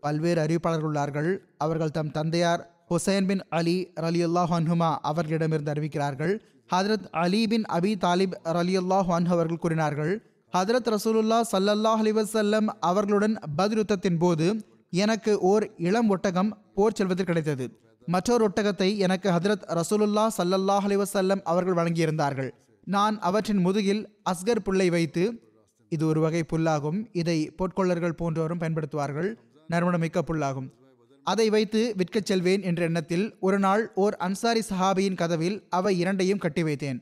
பல்வேறு அறிவிப்பாளர்கள் உள்ளார்கள் அவர்கள் தம் தந்தையார் ஹுசைன் பின் அலி அலி அல்லாஹ் அன்ஹுமா அவர்களிடமிருந்து அறிவிக்கிறார்கள். ஹதரத் அலி பின் அபி தாலிப் ரலி அல்லாஹ் அன்ஹு அவர்கள் கூறினார்கள் ஹதரத் ரசூலுல்லா சல்லல்லாஹ் அலிவசல்லம் அவர்களுடன் பதிலுத்தத்தின் போது எனக்கு ஓர் இளம் ஒட்டகம் போர் செல்வதில் கிடைத்தது. மற்றொரு ஒட்டகத்தை எனக்கு ஹதரத் ரசூலுல்லா சல்லல்லாஹ் அலிவசல்லம் அவர்கள் வழங்கியிருந்தார்கள். நான் அவற்றின் முதுகில் அஸ்கர் புல்லை வைத்து இது ஒரு வகை புல்லாகும் இதை பொற்கொள்ளர்கள் போன்றோரும் பயன்படுத்துவார்கள் நறுமணமிக்க புல்லாகும். அதை வைத்து விற்கச் செல்வேன் என்ற எண்ணத்தில் ஒரு நாள் ஓர் அன்சாரி சஹாபியின் கதவில் அவை இரண்டையும் கட்டி வைத்தேன்.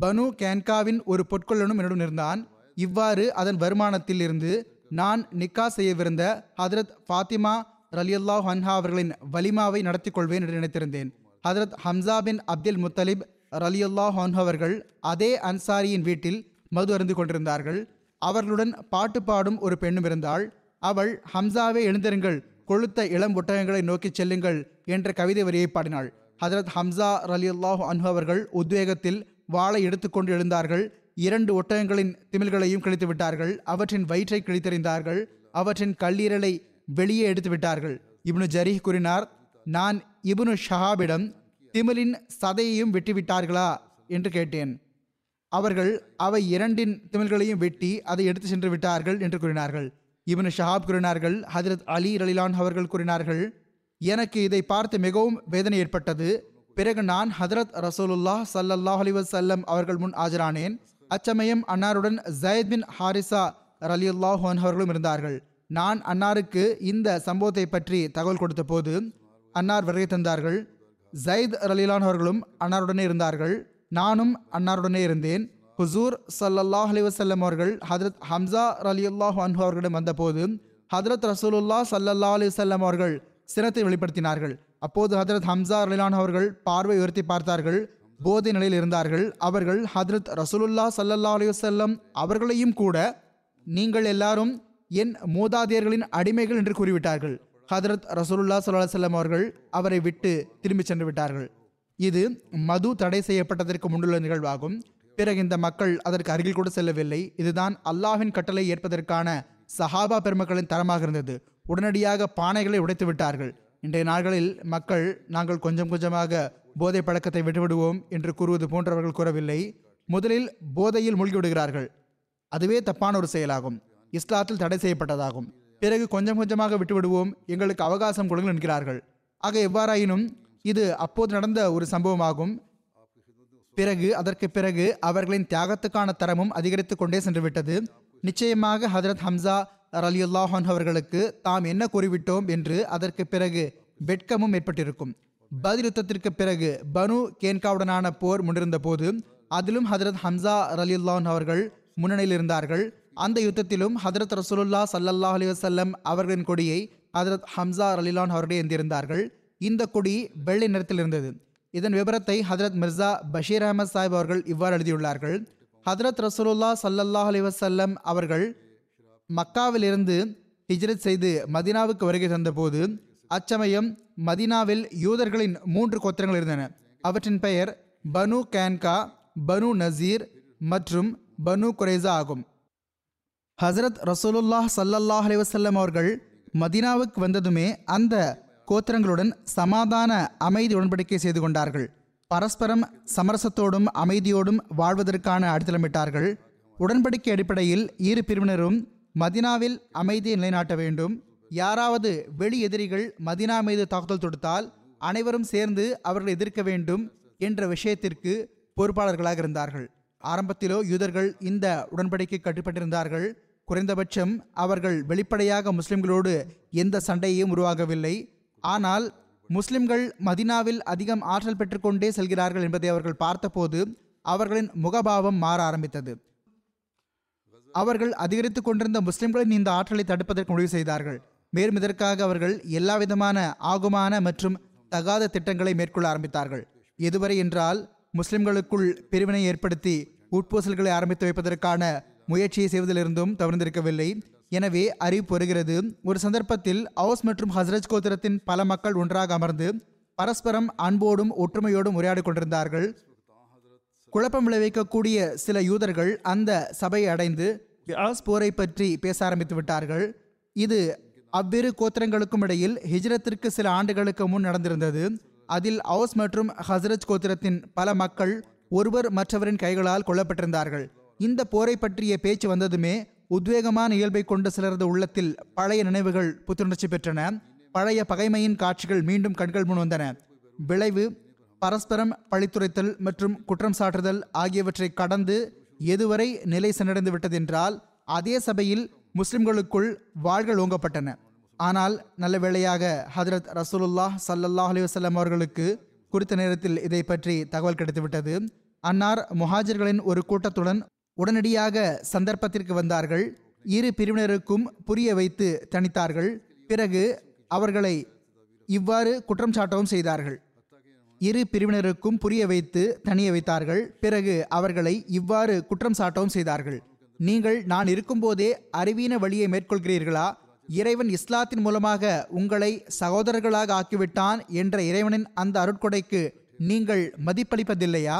பனு கேன்காவின் ஒரு பொற்கொள்ளனும் என்னுடன் இருந்தான். இவ்வாறு அதன் வருமானத்தில் இருந்து நான் நிக்கா செய்யவிருந்த ஹதரத் ஃபாத்திமா ரலியல்லா ஹன்ஹா அவர்களின் வலிமாவை நடத்தி கொள்வேன் என்று நினைத்திருந்தேன். ஹதரத் ஹம்சா பின் அப்துல் முத்தலிப் ரலியுல்லா ஹன்ஹா அவர்கள் அதே அன்சாரியின் வீட்டில் மது அருந்து கொண்டிருந்தார்கள். அவர்களுடன் பாட்டு பாடும் ஒரு பெண்ணும் இருந்தாள். அவள் ஹம்சாவே எழுந்திருங்கள். கொளுத்த இளம் ஒட்டகங்களை நோக்கிச் செல்லுங்கள் என்ற கவிதை வரியை பாடினாள். ஹதரத் ஹம்சா ரலியல்லாஹு அன்ஹு அவர்கள் உத்வேகத்தில் வாளை எடுத்துக்கொண்டு எழுந்தார்கள். இரண்டு ஒட்டகங்களின் திமில்களையும் கிழித்து விட்டார்கள். அவற்றின் வயிற்றை கிழித்தெறிந்தார்கள். அவற்றின் கல்லீரலை வெளியே எடுத்து விட்டார்கள். இப்னு ஜரீஹ் கூறினார் நான் இப்னு ஷஹாபிடம் திமிலின் சதையையும் வெட்டிவிட்டார்களா என்று கேட்டேன். அவர்கள் அவை இரண்டின் திமில்களையும் வெட்டி அதை எடுத்து சென்று விட்டார்கள் என்று கூறினார்கள். இவனு ஷஹாப் கூறினார்கள் ஹதரத் அலி ரலிலான் அவர்கள் கூறினார்கள் எனக்கு இதை பார்த்து மிகவும் வேதனை ஏற்பட்டது. பிறகு நான் ஹதரத் ரசூலுல்லாஹ் சல்லல்லாஹ் அலைஹி வஸல்லம் அவர்கள் முன் ஆஜரானேன். அச்சமயம் அன்னாருடன் ஜயத் பின் ஹாரிசா ரலியுல்லாஹு அவர்களும் இருந்தார்கள். நான் அன்னாருக்கு இந்த சம்பவத்தை பற்றி தகவல் கொடுத்த போது அன்னார் வருகை தந்தார்கள். ஜயத் ரலிலான் அவர்களும் அன்னாருடனே இருந்தார்கள். நானும் அன்னாருடனே இருந்தேன். ஹுசூர் சல்லல்லாஹ் அலைஹி அவர்கள் ஹதரத் ஹம்சா ரலியுல்லாஹு அன்ஹு அவர்களிடம் வந்தபோது ஹதரத் ரசூலுல்லா சல்லல்லா அலைஹி அவர்கள் சினத்தை வெளிப்படுத்தினார்கள். அப்போது ஹதரத் ஹம்சா அலிலான் அவர்கள் பார்வை உயர்த்தி பார்த்தார்கள். போதை நிலையில் இருந்தார்கள். அவர்கள் ஹதரத் ரசூலுல்லா சல்லல்லா அலைஹி அவர்களையும் கூட நீங்கள் எல்லாரும் என் மூதாதையர்களின் அடிமைகள் என்று கூறிவிட்டார்கள். ஹதரத் ரசூலுல்லா சல்லா செல்லம் அவர்கள் அவரை விட்டு திரும்பிச் சென்று விட்டார்கள். இது மது தடை செய்யப்பட்டதற்கு முன்னுள்ள நிகழ்வாகும். பிறகு இந்த மக்கள் அதற்கு அருகில் கூட செல்லவில்லை. இதுதான் அல்லாஹின் கட்டளை ஏற்பதற்கான சஹாபா பெருமக்களின் தரமாக இருந்தது. உடனடியாக பானைகளை உடைத்து விட்டார்கள். இன்றைய நாட்களில் மக்கள் நாங்கள் கொஞ்சம் கொஞ்சமாக போதை பழக்கத்தை விட்டுவிடுவோம் என்று கூறுவது போன்றவர்கள் கூறவில்லை. முதலில் போதையில் மூழ்கி விடுகிறார்கள். அதுவே தப்பான ஒரு செயலாகும். இஸ்லாத்தில் தடை செய்யப்பட்டதாகும். பிறகு கொஞ்சம் கொஞ்சமாக விட்டுவிடுவோம் எங்களுக்கு அவகாசம் கொடுங்கள் என்கிறார்கள். ஆக எவ்வாறாயினும் இது அப்போது நடந்த ஒரு சம்பவமாகும். பிறகு அதற்கு பிறகு அவர்களின் தியாகத்துக்கான தரமும் அதிகரித்து கொண்டே சென்றுவிட்டது. நிச்சயமாக ஹதரத் ஹம்சா ரலியுல்லாஹான் அவர்களுக்கு தாம் என்ன கூறிவிட்டோம் என்று அதற்கு பிறகு வெட்கமும் ஏற்பட்டிருக்கும். பதில் யுத்தத்திற்கு பிறகு பனு கேன்காவுடனான போர் முன்னிருந்த போது அதிலும் ஹதரத் ஹம்சா ரலியுல்லான் அவர்கள் முன்னணியில் இருந்தார்கள். அந்த யுத்தத்திலும் ஹதரத் ரசூலுல்லா சல்லல்லா அலி வசல்லம் அவர்களின் கொடியை ஹதரத் ஹம்சா ரலிலான் அவர்களே ஏந்திருந்தார்கள். இந்த கொடி வெள்ளை நிறத்தில் இருந்தது. இதன் விவரத்தை ஹதரத் மிர்சா பஷீர் அஹமத் சாஹிப் அவர்கள் இவ்வாறு எழுதியுள்ளார்கள். ஹதரத் ரசூலுல்லா சல்லல்லாஹ் அலி வசல்லம் அவர்கள் மக்காவிலிருந்து ஹிஜ்ரத் செய்து மதினாவுக்கு வருகை தந்தபோது அச்சமயம் மதினாவில் யூதர்களின் மூன்று கோத்திரங்கள் இருந்தன. அவற்றின் பெயர் பனு கேன்கா பனு நசீர் மற்றும் பனு குரேசா ஆகும். ஹசரத் ரசூலுல்லாஹ் சல்லல்லாஹ் அலிவசல்லம் அவர்கள் மதினாவுக்கு வந்ததுமே அந்த கோத்திரங்களுடன் சமாதான அமைதி உடன்படிக்கை செய்து கொண்டார்கள். பரஸ்பரம் சமரசத்தோடும் அமைதியோடும் வாழ்வதற்கான அடித்தளமிட்டார்கள். உடன்படிக்கை அடிப்படையில் இரு பிரிவினரும் மதினாவில் அமைதியை நிலைநாட்ட வேண்டும். யாராவது வெளி எதிரிகள் மதினா மீது தாக்குதல் தொடுத்தால் அனைவரும் சேர்ந்து அவர்களை எதிர்க்க வேண்டும் என்ற விஷயத்திற்கு பொறுப்பாளர்களாக இருந்தார்கள். ஆரம்பத்திலோ யூதர்கள் இந்த உடன்படிக்கை கட்டுப்பட்டிருந்தார்கள். குறைந்தபட்சம் அவர்கள் வெளிப்படையாக முஸ்லிம்களோடு எந்த சண்டையும் உருவாகவில்லை. ஆனால் முஸ்லிம்கள் மதினாவில் அதிகம் ஆற்றல் பெற்றுக்கொண்டே செல்கிறார்கள் என்பதை அவர்கள் பார்த்தபோது அவர்களின் முகபாவம் மாற ஆரம்பித்தது. அவர்கள் அதிகரித்து கொண்டிருந்த முஸ்லிம்களின் இந்த ஆற்றலை தடுப்பதற்கு முடிவு செய்தார்கள். மேலும் இதற்காக அவர்கள் எல்லா விதமான ஆகுமான மற்றும் தகாத திட்டங்களை மேற்கொள்ள ஆரம்பித்தார்கள். எதுவரை என்றால் முஸ்லிம்களுக்குள் பிரிவினை ஏற்படுத்தி உட்பூசல்களை ஆரம்பித்து வைப்பதற்கான முயற்சியை செய்வதிலிருந்தும் தவிர்த்திருக்கவில்லை எனவே அறிவிப்பு வருகிறது. ஒரு சந்தர்ப்பத்தில் அவுஸ் மற்றும் ஹஸ்ரஜ் கோத்திரத்தின் பல மக்கள் ஒன்றாக அமர்ந்து பரஸ்பரம் அன்போடும் ஒற்றுமையோடும் உரையாடிக் கொண்டிருந்தார்கள். குழப்பம் விளைவிக்கக்கூடிய சில யூதர்கள் அந்த சபையை அடைந்து பியாஸ் போரை பற்றி பேச ஆரம்பித்து விட்டார்கள். இது அவ்விரு கோத்திரங்களுக்கும் இடையில் ஹிஜ்ரத்திற்கு சில ஆண்டுகளுக்கு முன் நடந்திருந்தது. அதில் அவுஸ் மற்றும் ஹஸ்ரஜ் கோத்திரத்தின் பல மக்கள் ஒருவர் மற்றவரின் கைகளால் கொல்லப்பட்டிருந்தார்கள். இந்த போரை பற்றிய பேச்சு வந்ததுமே உத்வேகமான இயல்பை கொண்ட சிலரது உள்ளத்தில் பழைய நினைவுகள் புத்துணர்ச்சி பெற்றன. பழைய பகைமையின் காட்சிகள் மீண்டும் கண்கள் முன் வந்தன. விளைவு பரஸ்பரம் பழித்துரைத்தல் மற்றும் குற்றம் சாட்டுதல் ஆகியவற்றை கடந்து எதுவரை நிலை சென்றடைந்து விட்டதென்றால் அதே சபையில் முஸ்லிம்களுக்குள் வாள்கள் ஓங்கப்பட்டன. ஆனால் நல்ல வேளையாக ஹதரத் ரசூலுல்லாஹ் சல்லல்லாஹ் அலைஹி அவர்களுக்கு குறித்த நேரத்தில் இதை பற்றி தகவல் கிடைத்துவிட்டது. அன்னார் முஹாஜர்களின் ஒரு கூட்டத்துடன் உடனடியாக சந்தர்ப்பத்திற்கு வந்தார்கள். இரு பிரிவினருக்கும் புரிய வைத்து தணித்தார்கள். பிறகு அவர்களை இவ்வாறு குற்றம் சாட்டவும் செய்தார்கள். இரு பிரிவினருக்கும் புரிய வைத்து தனிய வைத்தார்கள். பிறகு அவர்களை இவ்வாறு குற்றம் சாட்டவும் செய்தார்கள். நீங்கள் நான் இருக்கும்போதே அறிவீன வழியை மேற்கொள்கிறீர்களா? இறைவன் இஸ்லாத்தின் மூலமாக உங்களை சகோதரர்களாக ஆக்கிவிட்டான் என்ற இறைவனின் அந்த அருட்கொடைக்கு நீங்கள் மதிப்பளிப்பதில்லையா?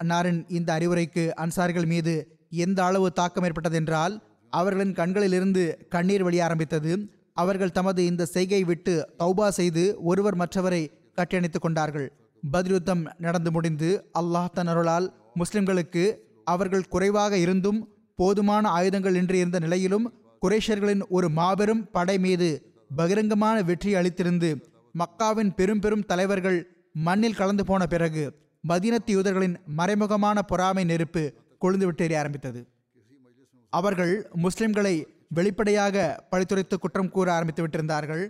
அன்னாரின் இந்த அறிவுரைக்கு அன்சாரிகள் மீது எந்த அளவு தாக்கம் ஏற்பட்டதென்றால் அவர்களின் கண்களிலிருந்து கண்ணீர் வழிய ஆரம்பித்தது. அவர்கள் தமது இந்த செய்கை விட்டு தௌபா செய்து ஒருவர் மற்றவரை கட்டியணைத்துக் கொண்டார்கள். பதிலுத்தம் நடந்து முடிந்து அல்லாஹ் தன் அருளால் முஸ்லிம்களுக்கு அவர்கள் குறைவாக இருந்தும் போதுமான ஆயுதங்கள் இன்றி இருந்த நிலையிலும் குரேஷர்களின் ஒரு மாபெரும் படை மீது பகிரங்கமான வெற்றி அளித்திருந்து மக்காவின் பெரும் பெரும் தலைவர்கள் மண்ணில் கலந்து போன பிறகு மதீனத்து யூதர்களின் மறைமுகமான பொறாமை நெருப்பு கொழுந்துவிட்டு எரிய ஆரம்பித்தது. அவர்கள் முஸ்லிம்களை வெளிப்படையாக பழித்துரைத்து குற்றம் கூற ஆரம்பித்து விட்டிருந்தார்கள்.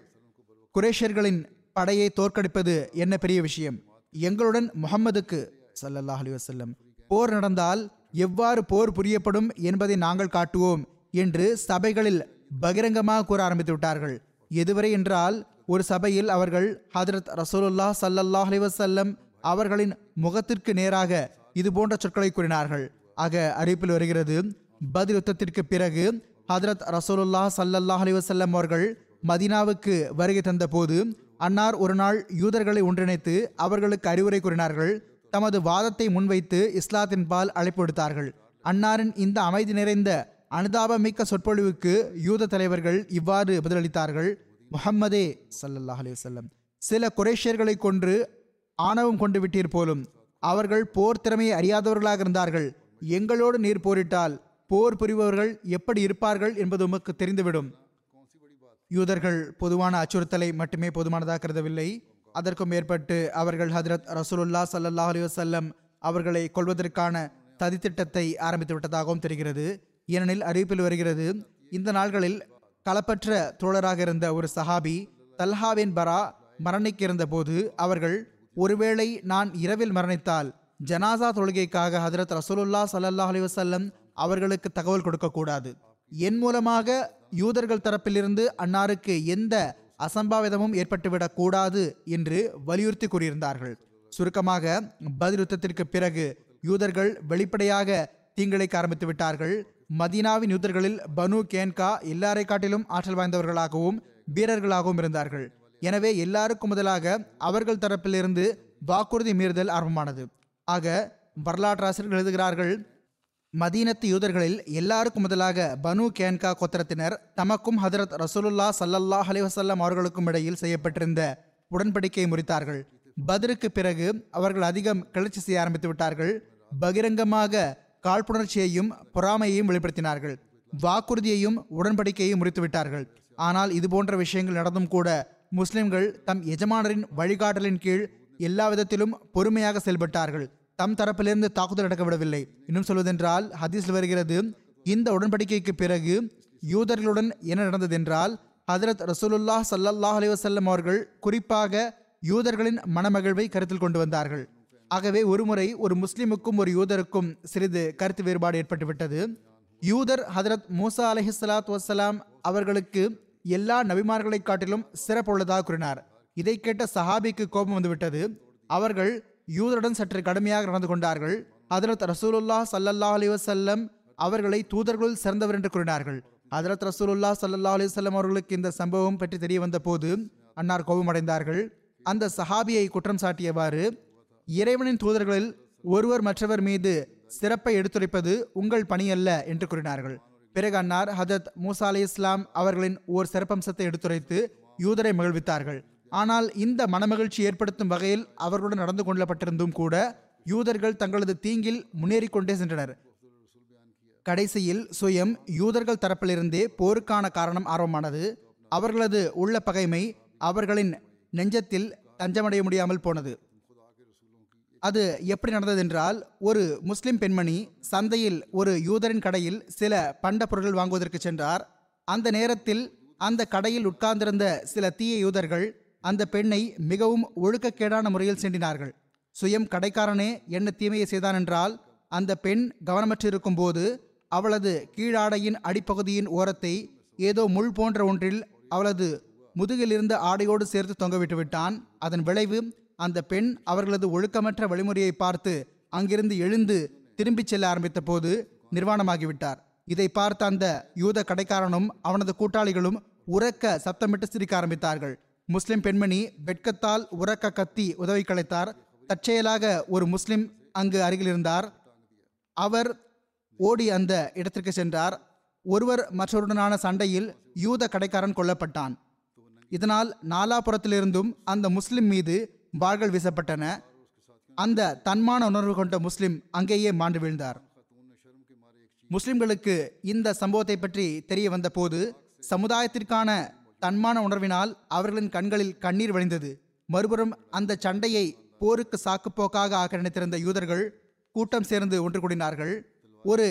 குரேஷர்களின் படையை தோற்கடிப்பது என்ன பெரிய விஷயம்? எங்களுடன் முகம்மதுக்கு சல்லல்லாஹ் அலி வசல்லம் போர் நடந்தால் எவ்வாறு போர் புரியப்படும் என்பதை நாங்கள் காட்டுவோம் என்று சபைகளில் பகிரங்கமாக கூற ஆரம்பித்து விட்டார்கள். எதுவரை என்றால் ஒரு சபையில் அவர்கள் ஹதரத் ரசூலுல்லா சல்லல்லாஹ் அலி வசல்லம் அவர்களின் முகத்திற்கு நேராக இது போன்ற சொற்களை கூறினார்கள். ஆக அறிவிப்பில் வருகிறது பதில் யுத்தத்திற்கு பிறகு ஹதரத் ரசோலுல்லா ஸல்லல்லாஹு அலைஹி அவர்கள் மதீனாவுக்கு வருகை தந்தபோது அன்னார் ஒரு நாள் யூதர்களை ஒன்றிணைத்து அவர்களுக்கு அறிவுரை கூறினார்கள். தமது வாதத்தை முன்வைத்து இஸ்லாத்தின் பால் அழைப்பு விடுத்தார்கள். அன்னாரின் இந்த அமைதி நிறைந்த அனுதாபமிக்க சொற்பொழிவுக்கு யூத தலைவர்கள் இவ்வாறு பதிலளித்தார்கள். முஹம்மதே சல்லல்லாஹ் அலைஹி சில குரேஷியர்களை கொன்று ஆணவம் கொண்டு விட்டீர் போலும். அவர்கள் போர் திறமையை அறியாதவர்களாக இருந்தார்கள். எங்களோடு நீர் போரிட்டால் போர் புரிபவர்கள் எப்படி இருப்பார்கள் என்பது உமக்கு தெரிந்துவிடும். யூதர்கள் பொதுவான அச்சுறுத்தலை மட்டுமே போதுமானதாக கருதவில்லை. அதற்கும் மேற்பட்டு அவர்கள் ஹதரத் ரசூலுல்லா ஸல்லல்லாஹு அலைஹி அவர்களை கொள்வதற்கான சதித்திட்டத்தை ஆரம்பித்து விட்டதாகவும் தெரிகிறது. ஏனெனில் அறிவிப்பில் வருகிறது இந்த நாள்களில் களப்பற்ற தோழராக இருந்த ஒரு சஹாபி தல்ஹாவின் பரா மரணிக்கிருந்த போது அவர்கள் ஒருவேளை நான் இரவில் மரணித்தால் ஜனாசா தொழுகைக்காக ஹதரத் ரசூலுல்லா ஸல்லல்லாஹு அலி வசல்லம் அவர்களுக்கு தகவல் கொடுக்கக்கூடாது. என் மூலமாக யூதர்கள் தரப்பிலிருந்து அன்னாருக்கு எந்த அசம்பாவிதமும் ஏற்பட்டுவிடக் கூடாது என்று வலியுறுத்தி கூறியிருந்தார்கள். சுருக்கமாக பதில் யுத்தத்திற்கு பிறகு யூதர்கள் வெளிப்படையாக தீங்கிழைக்க ஆரம்பித்து விட்டார்கள். மதீனாவின் யூதர்களில் பனு கேன்கா எல்லாரை காட்டிலும் ஆற்றல் வாய்ந்தவர்களாகவும் வீரர்களாகவும் இருந்தார்கள். எனவே எல்லாருக்கும் முதலாக அவர்கள் தரப்பிலிருந்து வாக்குறுதி மீறுதல் ஆரம்பமானது. ஆக வரலாற்றாசிரியர்கள் எழுதுகிறார்கள் மதீனத்து யூதர்களில் எல்லாருக்கும் முதலாக பனு கேன்கா கோத்திரத்தினர் தமக்கும் ஹதரத் ரசூலுல்லா சல்லல்லாஹ் அலைஹி அவர்களுக்கும் இடையில் செய்யப்பட்டிருந்த உடன்படிக்கையை முறித்தார்கள். பதிலுக்கு பிறகு அவர்கள் அதிகம் கிளர்ச்சி செய்ய ஆரம்பித்து விட்டார்கள். பகிரங்கமாக காழ்ப்புணர்ச்சியையும் பொறாமையையும் வெளிப்படுத்தினார்கள். வாக்குறுதியையும் உடன்படிக்கையையும் முறித்து விட்டார்கள் ஆனால் இது போன்ற விஷயங்கள் நடந்தும் கூட முஸ்லிம்கள் தம் எஜமானரின் வழிகாட்டலின் கீழ் எல்லா விதத்திலும் பொறுமையாக செயல்பட்டார்கள். தம் தரப்பிலிருந்து தாக்குதல் நடக்கவிடவில்லை. இன்னும் சொல்வதென்றால் ஹதீஸில் வருகிறது இந்த உடன்படிக்கைக்கு பிறகு யூதர்களுடன் என்ன நடந்ததென்றால் ஹதரத் ரசூலுல்லாஹ் சல்லாஹ் அலைஹி வஸல்லம் அவர்கள் குறிப்பாக யூதர்களின் மனமகிழ்வை கருத்தில் கொண்டு வந்தார்கள். ஆகவே ஒருமுறை ஒரு முஸ்லிமுக்கும் ஒரு யூதருக்கும் சிறிது கருத்து வேறுபாடு ஏற்பட்டுவிட்டது. யூதர் ஹதரத் மூசா அலைஹிஸ்ஸலாத்து வசலாம் அவர்களுக்கு எல்லா நபிமார்களை காட்டிலும் சிறப்புள்ளதாக கூறினார். இதை கேட்ட சஹாபிக்கு கோபம் வந்துவிட்டது. அவர்கள் யூதருடன் சற்று கடுமையாக நடந்து கொண்டார்கள். ஹதரத் ரசூலுல்லா சல்லல்லா அலி வசல்லம் அவர்களை தூதர்களுள் சிறந்தவர் என்று கூறினார்கள். ஹதரத் ரசூலுல்லா ஸல்லல்லாஹு அலி வல்லம் அவர்களுக்கு இந்த சம்பவம் பற்றி தெரிய வந்த போது அன்னார் கோபமடைந்தார்கள். அந்த சஹாபியை குற்றம் சாட்டியவாறு இறைவனின் தூதர்களில் ஒருவர் மற்றவர் மீது சிறப்பை எடுத்துரைப்பது உங்கள் பணியல்ல என்று கூறினார்கள். பிறகு அன்னார் ஹதரத் மூசா அலி இஸ்லாம் அவர்களின் ஓர் சிறப்பம்சத்தை எடுத்துரைத்து யூதரை மகிழ்வித்தார்கள். ஆனால் இந்த மனமகிழ்ச்சி ஏற்படுத்தும் வகையில் அவர்களுடன் நடந்து கொள்ளப்பட்டிருந்தும் கூட யூதர்கள் தங்களது தீங்கில் முன்னேறி கொண்டே சென்றனர். கடைசியில் சுயம் யூதர்கள் தரப்பிலிருந்தே போருக்கான காரணம் ஆர்வமானது. அவர்களது உள்ள பகைமை அவர்களின் நெஞ்சத்தில் தஞ்சமடைய முடியாமல் போனது. அது எப்படி நடந்ததென்றால் ஒரு முஸ்லிம் பெண்மணி சந்தையில் ஒரு யூதரின் கடையில் சில பண்ட பொருட்கள் வாங்குவதற்கு சென்றார். அந்த நேரத்தில் அந்த கடையில் உட்கார்ந்திருந்த சில தீய யூதர்கள் அந்த பெண்ணை மிகவும் ஒழுக்கக்கேடான முறையில் சென்றினார்கள் சுயம் கடைக்காரனே என்ன தீமையை செய்தான் என்றால் அந்த பெண் கவனமற்றிருக்கும் போது அவளது கீழாடையின் அடிப்பகுதியின் ஓரத்தை ஏதோ முள் போன்ற ஒன்றில் அவளது முதுகிலிருந்த ஆடையோடு சேர்த்து தொங்கவிட்டு விட்டான் அதன் விளைவு அந்த பெண் அவர்களது ஒழுக்கமற்ற வழிமுறையை பார்த்து அங்கிருந்து எழுந்து திரும்பிச் செல்ல ஆரம்பித்த போது நிர்வாணமாகிவிட்டார். இதை பார்த்த அந்த யூத கடைக்காரனும் அவனது கூட்டாளிகளும் உறக்க சத்தமிட்டு சிரிக்க ஆரம்பித்தார்கள். முஸ்லிம் பெண்மணி வெட்கத்தால் உறக்க கத்தி உதவி கலைத்தார் தற்செயலாக ஒரு முஸ்லிம் அங்கு அருகில் இருந்தார். அவர் ஓடி அந்த இடத்திற்கு சென்றார். ஒருவர் மற்றொருடனான சண்டையில் யூத கடைக்காரன் கொல்லப்பட்டான். இதனால் நாலாபுரத்திலிருந்தும் அந்த முஸ்லிம் மீது வாள்கள் வீசப்பட்டன. அந்த தன்மான உணர்வு கொண்ட முஸ்லிம் அங்கேயே மாண்டு வீழ்ந்தார். முஸ்லிம்களுக்கு இந்த சம்பவத்தை பற்றி தெரிய வந்தபோது சமுதாயத்திற்கான தன்மான உணர்வினால் அவர்களின் கண்களில் கண்ணீர் வழிந்தது. மறுபுறம் அந்த சண்டையை போருக்கு சாக்குப்போக்காக ஆக்க நினைத்திருந்த யூதர்கள் கூட்டம் சேர்ந்து ஒன்று கூடினார்கள். ஒரு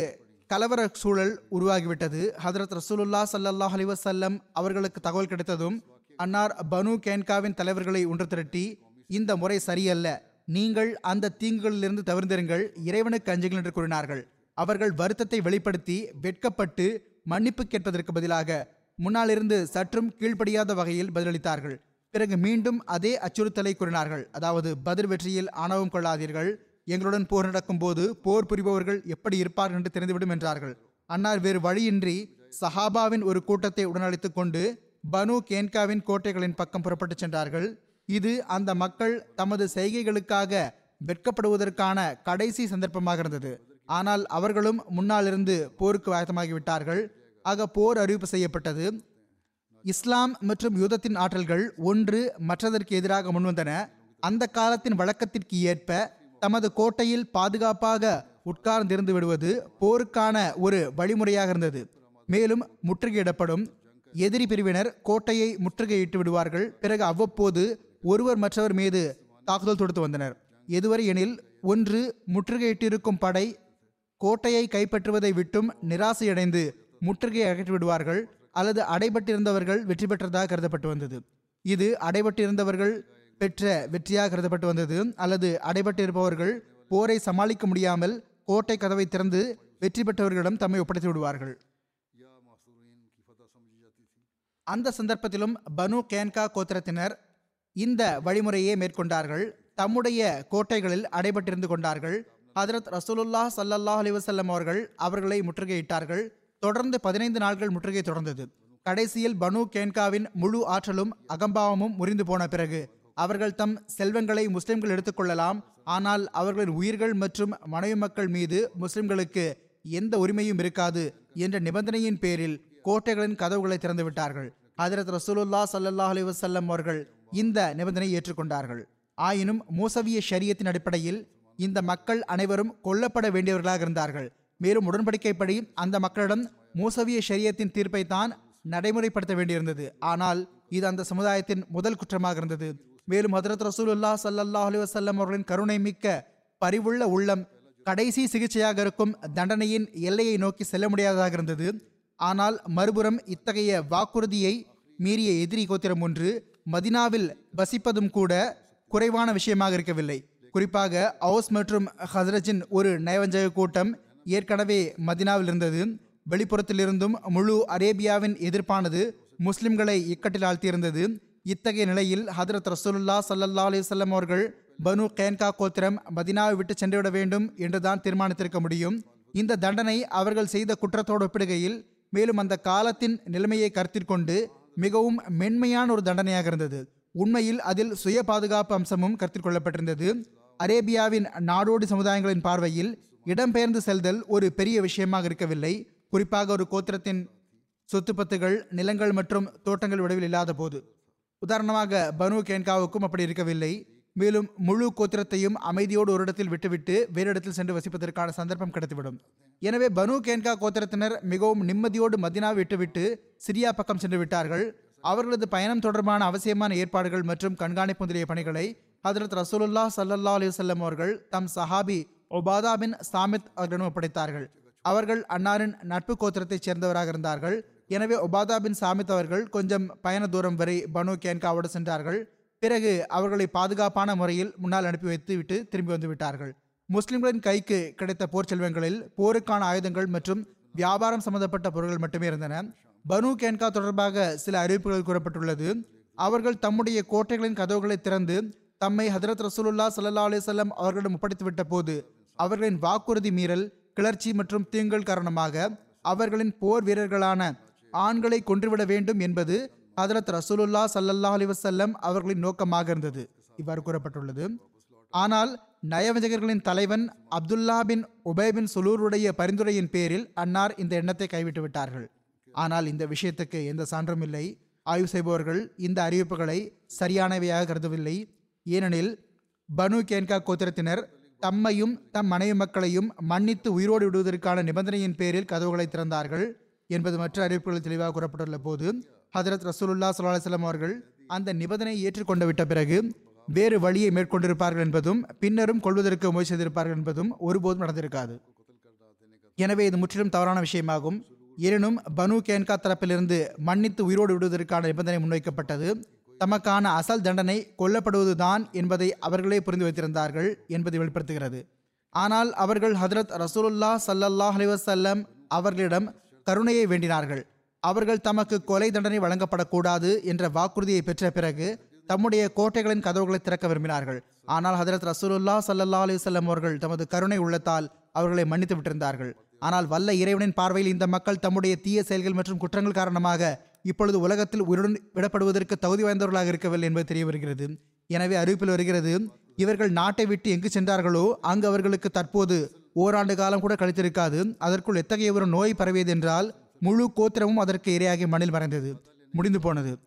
கலவர சூழல் உருவாகிவிட்டது. ஹதரத் ரசூலுல்லா சல்லாஹ் அலைஹி வஸல்லம் அவர்களுக்கு தகவல் கிடைத்ததும் அன்னார் பனு கேன்காவின் தலைவர்களை ஒன்று திரட்டி இந்த முறை சரியல்ல. நீங்கள் அந்த தீங்குகளிலிருந்து தவிர்ந்திருங்கள் இறைவனுக்கு அஞ்சுங்கள் என்று கூறினார்கள். அவர்கள் வருத்தத்தை வெளிப்படுத்தி வெட்கப்பட்டு மன்னிப்பு கேட்பதற்கு பதிலாக முன்னாலிருந்து சற்றும் கீழ்ப்படியாத வகையில் பதிலளித்தார்கள். பிறகு மீண்டும் அதே அச்சுறுத்தலை கூறினார்கள். அதாவது பதில் வெற்றியில் ஆணவம் கொள்ளாதீர்கள். எங்களுடன் போர் நடக்கும் போது போர் புரிபவர்கள் எப்படி இருப்பார்கள் என்று தெரிந்துவிடும் என்றார்கள். அன்னார் வேறு வழியின்றி சஹாபாவின் ஒரு கூட்டத்தை உடனழைத்துக் கொண்டு பனு கேன்காவின் கோட்டைகளின் பக்கம் புறப்பட்டு சென்றார்கள். இது அந்த மக்கள் தமது செய்கைகளுக்காக வெட்கப்படுவதற்கான கடைசி சந்தர்ப்பமாக இருந்தது. ஆனால் அவர்களும் முன்னாலிருந்து போருக்கு ஆயத்தமாகிவிட்டார்கள் ஆக போர் அறிவிப்பு செய்யப்பட்டது. இஸ்லாம் மற்றும் யுத்தத்தின் ஆற்றல்கள் ஒன்று மற்றதற்கு எதிராக முன்வந்தன. அந்த காலத்தின் வழக்கத்திற்கு ஏற்ப தமது கோட்டையில் பாதுகாப்பாக உட்கார்ந்திருந்து விடுவது போருக்கான ஒரு வழிமுறையாக இருந்தது. மேலும் முற்றுகையிடப்படும். எதிரி பிரிவினர் கோட்டையை முற்றுகையிட்டு விடுவார்கள். பிறகு அவ்வப்போது ஒருவர் மற்றவர் மீது தாக்குதல் தொடுத்து வந்தனர். எதுவரை எனில் ஒன்று முற்றுகையிட்டிருக்கும் படை கோட்டையை கைப்பற்றுவதை விட்டும் நிராசையடைந்து முற்றுகையை அகற்றிவிடுவார்கள் அல்லது அடைபட்டிருந்தவர்கள் வெற்றி பெற்றதாக கருதப்பட்டு வந்தது. இது அடைபட்டிருந்தவர்கள் பெற்ற வெற்றியாக கருதப்பட்டு வந்தது அல்லது அடைபட்டிருப்பவர்கள் போரை சமாளிக்க முடியாமல் கோட்டை கதவை திறந்து வெற்றி பெற்றவர்களிடம் தம்மை ஒப்படைத்து விடுவார்கள். அந்த சந்தர்ப்பத்திலும் பனு கேன்கா கோத்திரத்தினர் இந்த வழிமுறையே மேற்கொண்டார்கள். தம்முடைய கோட்டைகளில் அடைபட்டிருந்து கொண்டார்கள். ஹதரத் ரசூலுல்லா சல்லல்லாஹ் அலிவசல்லம் அவர்கள் அவர்களை முற்றுகையிட்டார்கள். தொடர்ந்து பதினைந்து நாட்கள் முற்றுகை தொடர்ந்தது. கடைசியில் பனு கேன்காவின் முழு ஆற்றலும் அகம்பாவமும் முறிந்து போன பிறகு அவர்கள் தம் செல்வங்களை முஸ்லிம்கள் எடுத்துக்கொள்ளலாம் ஆனால் அவர்களின் உயிர்கள் மற்றும் மனைவி மக்கள் மீது முஸ்லிம்களுக்கு எந்த உரிமையும் இருக்காது என்ற நிபந்தனையின் பேரில் கோட்டைகளின் கதவுகளை திறந்துவிட்டார்கள். ஹதரத் ரசூலுல்லா சல்லாஹ் அலி வசல்லம் அவர்கள் இந்த நிபந்தனையை ஏற்றுக்கொண்டார்கள். ஆயினும் மூசவிய ஷரியத்தின் அடிப்படையில் இந்த மக்கள் அனைவரும் கொல்லப்பட வேண்டியவர்களாக இருந்தார்கள். மேலும் உடன்படிக்கைப்படி அந்த மக்களிடம் மூசவிய ஷரியத்தின் தீர்ப்பை தான் நடைமுறைப்படுத்த வேண்டியிருந்தது. ஆனால் இது அந்த சமுதாயத்தின் முதல் குற்றமாக இருந்தது. மேலும் ஹதரத் ரசூலுல்லா ஸல்லல்லாஹு அலைஹி அவர்களின் கருணை மிக்க பரிவுள்ள உள்ளம் கடைசி சிகிச்சையாக இருக்கும் தண்டனையின் எல்லையை நோக்கி செல்ல முடியாததாக இருந்தது. ஆனால் மறுபுறம் இத்தகைய வாக்குறுதியை மீறிய எதிரி கோத்திரம் ஒன்று மதினாவில் வசிப்பதும் கூட குறைவான விஷயமாக இருக்கவில்லை. குறிப்பாக அவுஸ் மற்றும் ஹசரஜின் ஒரு நயவஞ்சக கூட்டம் ஏற்கனவே மதினாவில் இருந்தது. வெளிப்புறத்திலிருந்தும் முழு அரேபியாவின் எதிர்ப்பானது முஸ்லிம்களை இக்கட்டில் ஆழ்த்தியிருந்தது இத்தகைய நிலையில் ஹதரத் ரசூலுல்லா ஸல்லல்லாஹு அலைஹி அவர்கள் பனு கேன்கா கோத்திரம் மதினாவை விட்டு சென்றுவிட வேண்டும் என்றுதான் தீர்மானித்திருக்க முடியும். இந்த தண்டனை அவர்கள் செய்த குற்றத்தோடு ஒப்பிடுகையில் மேலும் அந்த காலத்தின் நிலைமையை கருத்தில் கொண்டு மிகவும் மென்மையான ஒரு தண்டனையாக இருந்தது. உண்மையில் அதில் சுய பாதுகாப்பு அம்சமும் கருத்தில் கொள்ளப்பட்டிருந்தது. அரேபியாவின் நாடோடி சமுதாயங்களின் பார்வையில் இடம்பெயர்ந்து செல்தல் ஒரு பெரிய விஷயமாக இருக்கவில்லை. குறிப்பாக ஒரு கோத்திரத்தின் சொத்துப்பத்துகள் நிலங்கள் மற்றும் தோட்டங்கள் விடவில் இல்லாத போது. உதாரணமாக பனு கேன்காவுக்கும் அப்படி இருக்கவில்லை. மேலும் முழு கோத்திரத்தையும் அமைதியோடு ஒரு இடத்தில் விட்டுவிட்டு வேறு இடத்தில் சென்று வசிப்பதற்கான சந்தர்ப்பம் கிடைத்துவிடும். எனவே பனு கேன்கா கோத்திரத்தினர் மிகவும் நிம்மதியோடு மதினாவை விட்டுவிட்டு சிரியா பக்கம் சென்று விட்டார்கள். அவர்களது பயணம் தொடர்பான அவசியமான ஏற்பாடுகள் மற்றும் கண்காணிப்பு முதலிய பணிகளை ஹதரத் ரசூலுல்லா சல்லல்லா அலைஹி அவர்கள் தம் சஹாபி ஒபாதா பின் சாமித் அவர்களிடம் ஒப்படைத்தார்கள். அவர்கள் அன்னாரின் நட்பு கோத்திரத்தைச் சேர்ந்தவராக இருந்தார்கள். எனவே ஒபாதா பின் சாமித் அவர்கள் கொஞ்சம் பயண தூரம் வரை பனு கேன்காவோடு சென்றார்கள். பிறகு அவர்களை பாதுகாப்பான முறையில் முன்னால் அனுப்பி வைத்து விட்டு திரும்பி வந்து விட்டார்கள். முஸ்லிம்களின் கைக்கு கிடைத்த போர் செல்வங்களில் போருக்கான ஆயுதங்கள் மற்றும் வியாபாரம் சம்பந்தப்பட்ட பொருட்கள் மட்டுமே இருந்தன. பனு கேன்கா தொடர்பாக சில அறிவிப்புகள் கூறப்பட்டுள்ளது. அவர்கள் தம்முடைய கோட்டைகளின் கதவுகளை திறந்து தம்மை ஹதரத் ரசூலுல்லா சல்லா அலைஹி அவர்களிடம் ஒப்படைத்துவிட்ட போது அவர்களின் வாக்குறுதி மீறல் கிளர்ச்சி மற்றும் தீங்கள் காரணமாக அவர்களின் போர் வீரர்களான ஆண்களை கொன்றுவிட வேண்டும் என்பது ஹதரத் ரசூலுல்லா சல்லல்லா அலைஹி அவர்களின் நோக்கமாக இருந்தது. இவ்வாறு கூறப்பட்டுள்ளது. ஆனால் நயவஞ்சகர்களின் தலைவன் அப்துல்லா பின் உபை பின் சுலூருடைய பரிந்துரையின் பேரில் அன்னார் இந்த எண்ணத்தை கைவிட்டு விட்டார்கள். ஆனால் இந்த விஷயத்துக்கு எந்த சான்றும் இல்லை. ஆய்வு செய்பவர்கள் இந்த அறிவிப்புகளை சரியானவையாக கருதவில்லை. ஏனெனில் பனு கேன்கா கோத்திரத்தினர் தம்மையும் தம் மனைவி மக்களையும் மன்னித்து உயிரோடு விடுவதற்கான நிபந்தனையின் பேரில் கதவுகளை திறந்தார்கள் என்பது மற்ற அறிவிப்புகள் தெளிவாக கூறப்பட்டுள்ள போது ஹதரத் ரசூலுல்லா ஸல்லல்லாஹு அலைஹி அவர்கள் அந்த நிபந்தனையை ஏற்றுக்கொண்டு விட்ட பிறகு வேறு வழியை மேற்கொண்டிருப்பார்கள் என்பதும் பின்னரும் கொள்வதற்கு முயற்சி செய்திருப்பார்கள் என்பதும் ஒருபோதும் நடந்திருக்காது. எனவே இது முற்றிலும் தவறான விஷயமாகும். எனினும் பனு கேன்கா தரப்பிலிருந்து மன்னித்து உயிரோடு விடுவதற்கான நிபந்தனை முன்வைக்கப்பட்டது. தமக்கான அசல் தண்டனை கொல்லப்படுவதுதான் என்பதை அவர்களே புரிந்து வைத்திருந்தார்கள் என்பதை வெளிப்படுத்துகிறது. ஆனால் அவர்கள் ஹதரத் ரசூலுல்லா சல்லல்லாஹ் அலிவசல்லம் அவர்களிடம் கருணையை வேண்டினார்கள். அவர்கள் தமக்கு கொலை தண்டனை வழங்கப்படக்கூடாது என்ற வாக்குறுதியை பெற்ற பிறகு தம்முடைய கோட்டைகளின் கதவுகளை திறக்க விரும்பினார்கள். ஆனால் ஹதரத் ரசூலுல்லா சல்லா அலிசல்லம் அவர்கள் தமது கருணை உள்ளத்தால் அவர்களை மன்னித்து விட்டிருந்தார்கள். ஆனால் வல்ல இறைவனின் பார்வையில் இந்த மக்கள் தம்முடைய தீய செயல்கள் மற்றும் குற்றங்கள் காரணமாக இப்பொழுது உலகத்தில் உயிருடன் விடப்படுவதற்கு தகுதி வாய்ந்தவர்களாக இருக்கவில்லை என்பது தெரிய வருகிறது. எனவே அறிவிப்பில் வருகிறது இவர்கள் நாட்டை விட்டு எங்கு சென்றார்களோ அங்கு அவர்களுக்கு தற்போது ஓராண்டு காலம் கூட கழித்திருக்காது. அதற்குள் எத்தகைய ஒரு நோய் பரவியது என்றால் முழு கோத்திரமும் அதற்கு இரையாகி மண்ணில் மறைந்தது. முடிந்து போனது.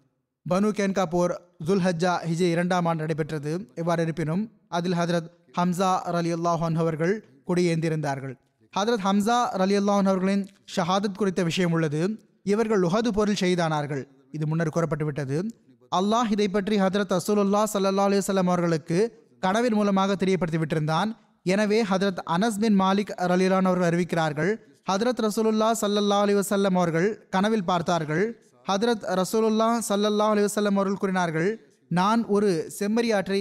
பனு கேன்கா போர் துல்ஹஜ்ஜா ஹிஜே இரண்டாம் ஆண்டு நடைபெற்றது. எவ்வாறு இருப்பினும் அதில் ஹதரத் ஹம்சா அலி அல்லாஹான் அவர்கள் கொடியேந்திருந்தார்கள். ஹதரத் ஹம்சா ரலியல்லாஹன் அவர்களின் ஷஹாதத் குறித்த விஷயம் உள்ளது. இவர்கள் உஹது போரில் செய்தானார்கள் இது முன்னர் கூறப்பட்டுவிட்டது. அல்லாஹ் இதை பற்றி ஹதரத் அசூலுல்லா சல்லா அலுவலம் அவர்களுக்கு கனவின் மூலமாக தெரியப்படுத்தி விட்டிருந்தான் எனவே ஹதரத் அனஸ் பின் மாலிக் ரலிலான் அவர்கள் அறிவிக்கிறார்கள் ஹதரத் ரசூலுல்லா சல்லல்லா அலி வசல்லம் அவர்கள் கனவில் பார்த்தார்கள். ஹதரத் ரசூலுல்லா சல்லல்லா அலி வசல்லம் அவர்கள் கூறினார்கள் நான் ஒரு செம்மறியாற்றை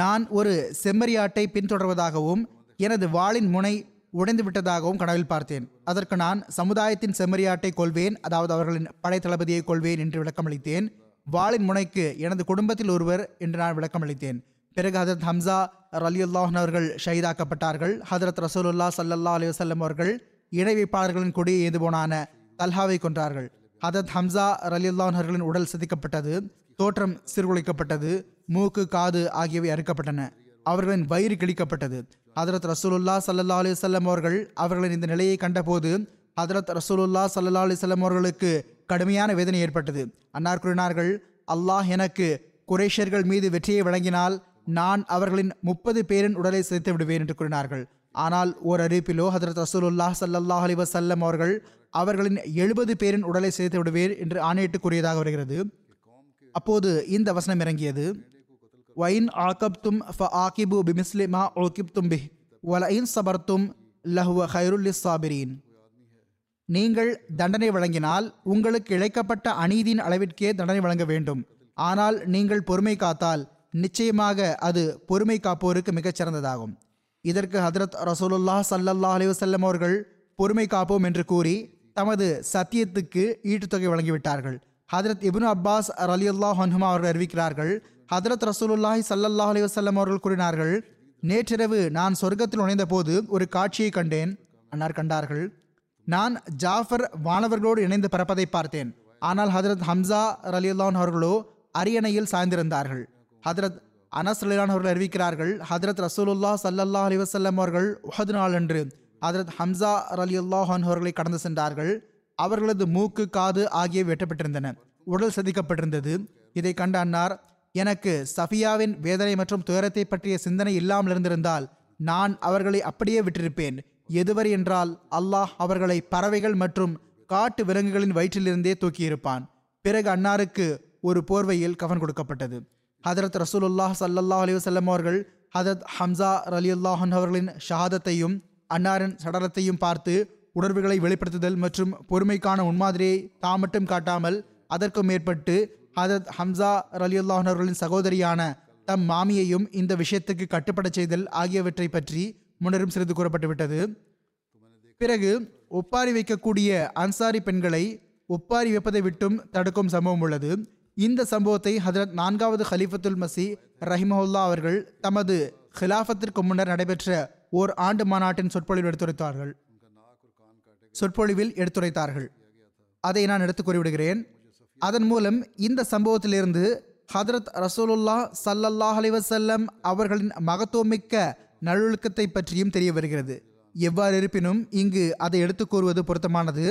நான் ஒரு செம்மறியாட்டை பின்தொடர்வதாகவும் எனது வாளின் முனை உடைந்து விட்டதாகவும் கனவில் பார்த்தேன். அதற்கு நான் சமுதாயத்தின் செம்மறியாட்டை கொள்வேன் அதாவது அவர்களின் படை தளபதியை கொள்வேன் என்று விளக்கமளித்தேன். வாளின் முனைக்கு எனது குடும்பத்தில் ஒருவர் என்று நான் விளக்கமளித்தேன். பிறகு ஹதரத் ஹம்சா ரலியுல்லாஹன் அவர்கள் ஷஹீதாக்கப்பட்டார்கள். ஹதரத் ரசூலுல்லா சல்லல்லா அலி வல்லம் அவர்கள் இணை வைப்பாளர்களின் கொடியை ஏந்து போனான தல்ஹாவை கொன்றார்கள். ஹதரத் ஹம்சா ரலியுல்லாஹன் அவர்களின் உடல் சிதைக்கப்பட்டது தோற்றம் சீர்குலைக்கப்பட்டது மூக்கு காது ஆகியவை அறுக்கப்பட்டன. அவர்களின் வயிறு கிழிக்கப்பட்டது. ஹதரத் ரசூலுல்லா சல்லல்லா அலி வல்லம் அவர்கள் அவர்களின் இந்த நிலையை கண்டபோது ஹதரத் ரசூலுல்லா சல்லல்லா அலி வல்லம் அவர்களுக்கு கடுமையான வேதனை ஏற்பட்டது. அன்னார் கூறினார்கள் அல்லாஹ் எனக்கு குரேஷர்கள் மீது வெற்றியை வழங்கினால் நான் அவர்களின் முப்பது பேரின் உடலை சிதைத்து விடுவேன் என்று கூறினார்கள். ஆனால் ஓர் அறிவிப்பிலோ ஹதரத் ரசூலுல்லாஹ் சல்லல்லாஹ் அலி வசல்லம் அவர்கள் அவர்களின் எழுபது பேரின் உடலை சிதைத்து விடுவேன் என்று ஆணையிட்டு கூறியதாக வருகிறது. அப்போது இந்த வசனம் இறங்கியது. வைன் ஆகப்தும் ஃப ஆகிபு பிமிஸ்லிமா ஓகிப்தும் பிஹ் வலைன் சபர்த்தும் லஹுவ ஹைருல்லி சாபிரீன். நீங்கள் தண்டனை வழங்கினால் உங்களுக்கு இழைக்கப்பட்ட அநீதியின் அளவிற்கே தண்டனை வழங்க வேண்டும். ஆனால் நீங்கள் பொறுமை காத்தால் நிச்சயமாக அது பொறுமை காப்போருக்கு மிகச் சிறந்ததாகும். இதற்கு ஹதரத் ரசூலுல்லா சல்லல்லா அலிவசல்லம் அவர்கள் பொறுமை காப்போம் என்று கூறி தமது சத்தியத்துக்கு ஈட்டுத்தொகை வழங்கிவிட்டார்கள். ஹதரத் இப்னு அப்பாஸ் அலியுல்லா ஹன்ஹுமா அவர்கள் அறிவிக்கிறார்கள் ஹதரத் ரசூலுல்லாஹி சல்லல்லாஹ் அலி வசல்லம் அவர்கள் கூறினார்கள் நேற்றிரவு நான் சொர்க்கத்தில் நுழைந்த போது ஒரு காட்சியை கண்டேன். அன்னார் கண்டார்கள் நான் ஜாஃபர் வானவர்களோடு இணைந்து பிறப்பதை பார்த்தேன். ஆனால் ஹதரத் ஹம்சா ரலியுல்லான் அவர்களோ அரியணையில் சாய்ந்திருந்தார்கள். ஹதரத் அனஸ் அவர்கள் அறிவிக்கிறார்கள் ஹதரத் ரசூலுல்லா சல்லல்லா அலி வசல்லம் அவர்கள் உஹது நாள் அன்று ஹதரத் ஹம்சா ரலியுல்லாஹான் அவர்களை கடந்து சென்றார்கள். அவர்களது மூக்கு காது ஆகியவை வெட்டப்பட்டிருந்தன. உடல் சதிக்கப்பட்டிருந்தது. இதை கண்ட அன்னார் எனக்கு சஃபியாவின் வேதனை மற்றும் துயரத்தை பற்றிய சிந்தனை இல்லாமல் இருந்திருந்தால் நான் அவர்களை அப்படியே விட்டிருப்பேன். எதுவரை என்றால் அல்லாஹ் அவர்களை பறவைகள் மற்றும் காட்டு விலங்குகளின் வயிற்றிலிருந்தே தூக்கியிருப்பான். பிறகு அன்னாருக்கு ஒரு போர்வையில் கவன் கொடுக்கப்பட்டது. ஹதரத் ரசூலுல்லாஹ் சல்லல்லாஹ் அலி வல்லம் அவர்கள் ஹதரத் ஹம்சா ரலியுல்லாஹன் அவர்களின் ஷஹாதத்தையும் அன்னாரின் சடலத்தையும் பார்த்து உணர்வுகளை வெளிப்படுத்துதல் மற்றும் பொறுமைக்கான முன்மாதிரியை தாம் மட்டும் காட்டாமல் அதற்கும் மேற்பட்டு ஹதரத் ஹம்சா ரலியுல்லாஹன் அவர்களின் சகோதரியான தம் மாமியையும் இந்த விஷயத்துக்கு கட்டுப்படச் செய்தல் ஆகியவற்றை பற்றி முன்னரும் சிறிது கூறப்பட்டுவிட்டது. பிறகு ஒப்பாரி வைக்கக்கூடிய அன்சாரி பெண்களை ஒப்பாரி வைப்பதை விட்டும் தடுக்கும் சம்பவம் உள்ளது. இந்த சம்பவத்தை ஹதரத் நான்காவது ஹலீஃபத்துல் மசி ரஹிமஹுல்லா அவர்கள் தமது ஹிலாஃபத்திற்கு முன்னர் நடைபெற்ற ஓர் ஆண்டு மாநாட்டின் சொற்பொழிவில் எடுத்துரைத்தார்கள். சொற்பொழிவில் எடுத்துரைத்தார்கள். அதை நான் எடுத்து கூறிவிடுகிறேன் அதன் மூலம் இந்த சம்பவத்திலிருந்து ஹதரத் ரசூலுல்லா சல்லல்லாஹ் அலிவசல்லம் அவர்களின் மகத்துவமிக்க நல்லொழுக்கத்தை பற்றியும் தெரிய வருகிறது. எவ்வாறு இருப்பினும் இங்கு அதை எடுத்து கூறுவது பொருத்தமானது.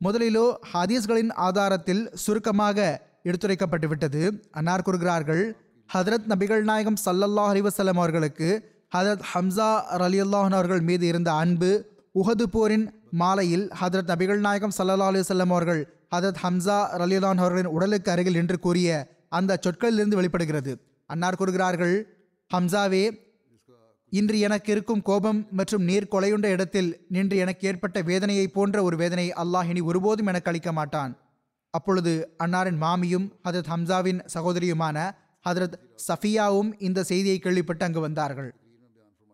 முதலிலோ ஹதீஸ்களின் ஆதாரத்தில் சுருக்கமாக எடுத்துரைக்கப்பட்டு விட்டது. அன்னார் கூறுகிறார்கள் ஹதரத் நபிகள் நாயகம் சல்லல்லாஹ் அலிவசல்லம் அவர்களுக்கு ஹதரத் ஹம்சா ரலியுல்லாஹன் அவர்கள் மீது இருந்த அன்பு உஹது போரின் மாலையில் ஹதரத் நபிகள் நாயகம் சல்லல்லா அலி அவர்கள் ஹதரத் ஹம்சா ரலியுல்லான் அவர்களின் உடலுக்கு அருகில் என்று கூறிய அந்த சொற்களிலிருந்து வெளிப்படுகிறது. அன்னார் கூறுகிறார்கள் ஹம்சாவே இன்று எனக்கு இருக்கும் கோபம் மற்றும் நீர் கொலையுண்ட இடத்தில் நின்று எனக்கு ஏற்பட்ட வேதனையை போன்ற ஒரு வேதனை அல்லாஹ் இனி ஒருபோதும் எனக்கு அளிக்க மாட்டான். அப்பொழுது அன்னாரின் மாமியும் ஹதரத் ஹம்சாவின் சகோதரியுமான ஹதரத் சஃபியாவும் இந்த செய்தியை கேள்விப்பட்டு அங்கு வந்தார்கள்.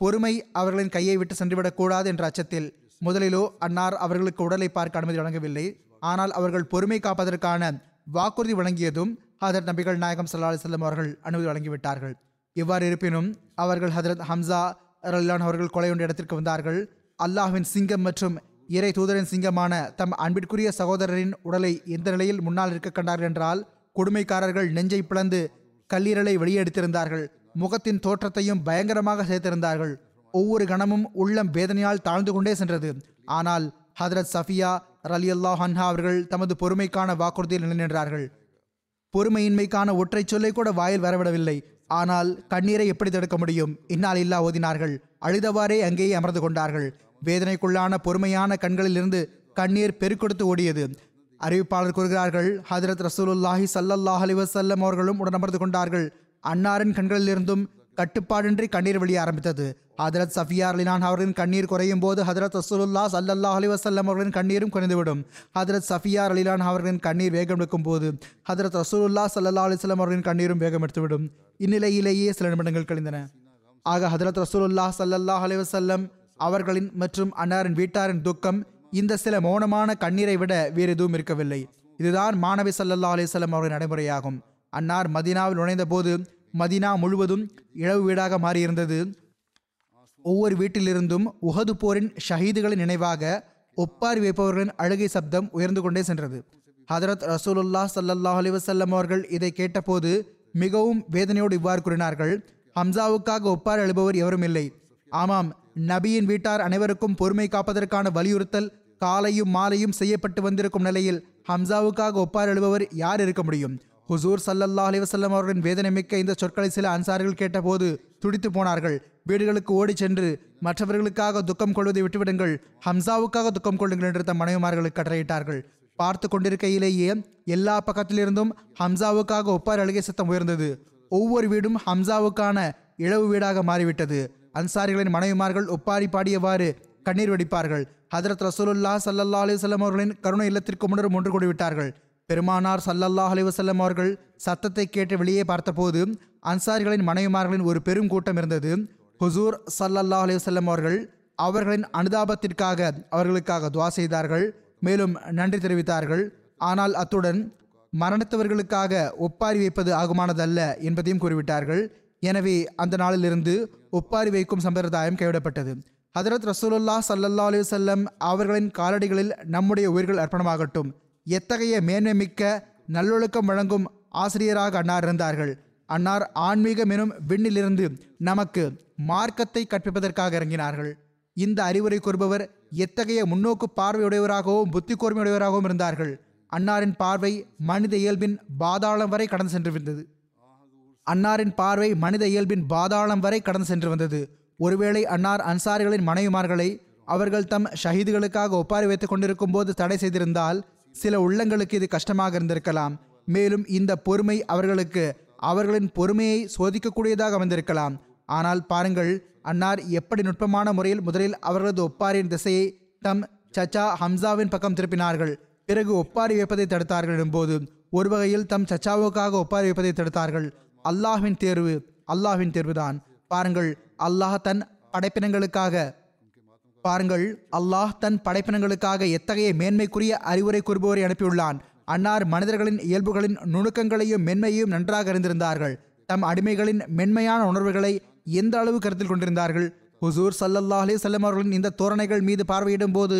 பொறுமை அவர்களின் கையை விட்டு சென்றுவிடக்கூடாது என்ற அச்சத்தில் முதலிலோ அன்னார் அவர்களுக்கு உடலை பார்க்க அனுமதி வழங்கவில்லை. ஆனால் அவர்கள் பொறுமை காப்பதற்கான வாக்குறுதி வழங்கியதும் ஹதரத் நபிகள் நாயகம் சல்லா செல்லும் அவர்கள் அனுமதி வழங்கிவிட்டார்கள். இவ்வாறு இருப்பினும் அவர்கள் ஹதரத் ஹம்சா ரல்லான் அவர்கள் கொலையுண்ட இடத்திற்கு வந்தார்கள். அல்லாஹ்வின் சிங்கம் மற்றும் இறை தூதரின் சிங்கமான தம் அன்பிற்குரிய சகோதரரின் உடலை எந்த நிலையில் முன்னால் இருக்க கண்டார்கள் என்றால் கொடுமைக்காரர்கள் நெஞ்சை பிளந்து கல்லீரலை வெளியெடுத்திருந்தார்கள். முகத்தின் தோற்றத்தையும் பயங்கரமாக சேர்த்திருந்தார்கள். ஒவ்வொரு கணமும் உள்ளம் வேதனையால் தாழ்ந்து கொண்டே சென்றது. ஆனால் ஹதரத் சஃபியா ரலி அல்லாஹ் அவர்கள் தமது பொறுமைக்கான வாக்குறுதியில் நிலைநின்றார்கள். பொறுமையின்மைக்கான ஒற்றை சொல்லை கூட வாயில் வரவிடவில்லை. ஆனால் கண்ணீரை எப்படி தடுக்க முடியும்? இன்னால் இல்லா ஓதினார்கள். அழுதவாறே அங்கேயே அமர்ந்து கொண்டார்கள். வேதனைக்குள்ளான பொறுமையான கண்களிலிருந்து கண்ணீர் பெருக்கெடுத்து ஓடியது. அறிவிப்பாளர் கூறுகிறார்கள் ஹதரத் ரசூலுல்லாஹி சல்லல்லாஹ் அலைஹி வஸல்லம் அவர்களும் உடனமர்ந்து கொண்டார்கள். அன்னாரின் கண்களிலிருந்தும் கட்டுப்பாடின்றி கண்ணீர் வெளியே ஆரம்பித்தது. ஹதரத் சஃபியார் அலினான் அவர்களின் கண்ணீர் குறையும் போது ஹதரத் ரசூலுல்லா சல்லல்லாஹ் அலி வசல்லம் அவர்களின் கண்ணீரும் குறைந்துவிடும். ஹதரத் சஃபியார் அலிலான் அவர்களின் கண்ணீர் வேகம் எடுக்கும் போது ஹதரத் ரசூலுல்லா சல்லல்லா அலிஸ்லாம் அவர்களின் கண்ணீரும் வேகம் எடுத்துவிடும். இந்நிலையிலேயே சில நிமிடங்கள் கழிந்தன. ஆக ஹதரத் ரசூலுல்லா சல்லல்லாஹ் அலி வசல்லம் அவர்களின் மற்றும் அன்னாரின் வீட்டாரின் துக்கம் இந்த சில மௌனமான கண்ணீரை விட வேறு எதுவும் இருக்கவில்லை. இதுதான் மாணவி சல்லல்லா அலிசல்லம் அவர்களின் நடைமுறையாகும். அன்னார் மதீனாவில் நுழைந்த போது மதீனா முழுவதும் இழவு வீடாக மாறியிருந்தது. ஒவ்வொரு வீட்டிலிருந்தும் உகது போரின் ஷஹீதுகளின் நினைவாக ஒப்பாரி வைப்பவர்களின் அழுகை சப்தம் உயர்ந்து கொண்டே சென்றது. ஹதரத் ரசூலுல்லா சல்லல்லாஹ் அலி வசல்லம் அவர்கள் இதை கேட்டபோது மிகவும் வேதனையோடு இவ்வாறு கூறினார்கள். ஹம்சாவுக்காக ஒப்பாரி அழுபவர் எவரும் இல்லை. ஆமாம் நபியின் வீட்டார் அனைவருக்கும் பொறுமை காப்பதற்கான வலியுறுத்தல் காலையும் மாலையும் செய்யப்பட்டு வந்திருக்கும் நிலையில் ஹம்சாவுக்காக ஒப்பார் அழுபவர் யார் இருக்க முடியும்? ஹுசூர் சல்லல்லா அலிவசல்லம் அவர்களின் வேதனை மிக்க இந்த சொற்களை சில அன்சார்கள் கேட்டபோது துடித்து போனார்கள். வீடுகளுக்கு ஓடிச் சென்று மற்றவர்களுக்காக துக்கம் கொள்வதை விட்டுவிடுங்கள். ஹம்சாவுக்காக துக்கம் கொள்ளுங்கள் என்று தம் மனைவிமார்களுக்கு கட்டளையிட்டார்கள். பார்த்து கொண்டிருக்கையிலேயே எல்லா பக்கத்திலிருந்தும் ஹம்சாவுக்காக ஒப்பார் அழுகை சத்தம் உயர்ந்தது. ஒவ்வொரு வீடும் ஹம்சாவுக்கான இழவு வீடாக மாறிவிட்டது. அன்சாரிகளின் மனைவிமார்கள் ஒப்பாரி பாடியவாறு கண்ணீர் வெடிப்பார்கள். ஹதரத் ரசூலுல்லா சல்லல்லா அலிவசல்லம் அவர்களின் கருணை இல்லத்திற்கு முன்னரும் ஒன்று கூடிவிட்டார்கள். பெருமானார் சல்லல்லாஹ் அலிவசல்லம் அவர்கள் சத்தத்தை கேட்டு வெளியே பார்த்தபோது அன்சாரிகளின் மனைவிமார்களின் ஒரு பெரும் கூட்டம் இருந்தது. ஹுசூர் சல்லல்லாஹ் அலிவசல்லம் அவர்கள் அவர்களின் அனுதாபத்திற்காக அவர்களுக்காக துவா செய்தார்கள். மேலும் நன்றி தெரிவித்தார்கள். ஆனால் அத்துடன் மரணத்தவர்களுக்காக ஒப்பாரி வைப்பது ஆகுமானதல்ல என்பதையும் கூறிவிட்டார்கள். எனவே அந்த நாளிலிருந்து ஒப்பாரி வைக்கும் சம்பிரதாயம் கைவிடப்பட்டது. ஹதரத் ரசூலுல்லா சல்லல்லா அலி வல்லம் அவர்களின் காலடிகளில் நம்முடைய உயிர்கள் அர்ப்பணமாகட்டும். எத்தகைய மேன்மை மிக்க நல்லொழுக்கம் வழங்கும் ஆசிரியராக அன்னார் இருந்தார்கள். அன்னார் ஆன்மீகம் எனும் விண்ணிலிருந்து நமக்கு மார்க்கத்தை கற்பிப்பதற்காக இறங்கினார்கள். இந்த அறிவுரை கூறுபவர் எத்தகைய முன்னோக்கு பார்வையுடையவராகவும் புத்தி கூர்மையுடையவராகவும் இருந்தார்கள். அன்னாரின் பார்வை மனித இயல்பின் பாதாளம் வரை கடந்து சென்று அன்னாரின் பார்வை மனித இயல்பின் பாதாளம் வரை கடந்து சென்று வந்தது. ஒருவேளை அன்னார் அன்சாரிகளின் மனைவிமார்களை அவர்கள் தம் ஷஹீதுகளுக்காக ஒப்பாரி வைத்துக் கொண்டிருக்கும் போது தடை செய்திருந்தால் சில உள்ளங்களுக்கு இது கஷ்டமாக இருந்திருக்கலாம். மேலும் இந்த பொறுமை அவர்களுக்கு அவர்களின் பொறுமையை சோதிக்கக்கூடியதாக அமைந்திருக்கலாம். ஆனால் பாருங்கள் அன்னார் எப்படி நுட்பமான முறையில் முதலில் அவர்களது ஒப்பாரின் திசையை தம் சச்சா ஹம்சாவின் பக்கம் திருப்பினார்கள். பிறகு ஒப்பாரி வைப்பதை தடுத்தார்கள் எனும்போது ஒரு வகையில் தம் சச்சாவுக்காக ஒப்பாரி வைப்பதை தடுத்தார்கள். அல்லாஹ்வின் தேர்வு அல்லாஹ்வின் தேர்வுதான். பாருங்கள் அல்லாஹ் தன் படைப்பினங்களுக்காக பாருங்கள் அல்லாஹ் தன் படைப்பினங்களுக்காக எத்தகைய மேன்மைக்குரிய அறிவுரை கூறுபவரை அனுப்பியுள்ளான். அன்னார் மனிதர்களின் இயல்புகளின் நுணுக்கங்களையும் மென்மையையும் நன்றாக அறிந்திருந்தார்கள். தம் அடிமைகளின் மென்மையான உணர்வுகளை எந்த அளவு கருத்தில் கொண்டிருந்தார்கள்? ஹுசூர் சல்லல்லா அலி செல்லம் அவர்களின் இந்த தோரணைகள் மீது பார்வையிடும் போது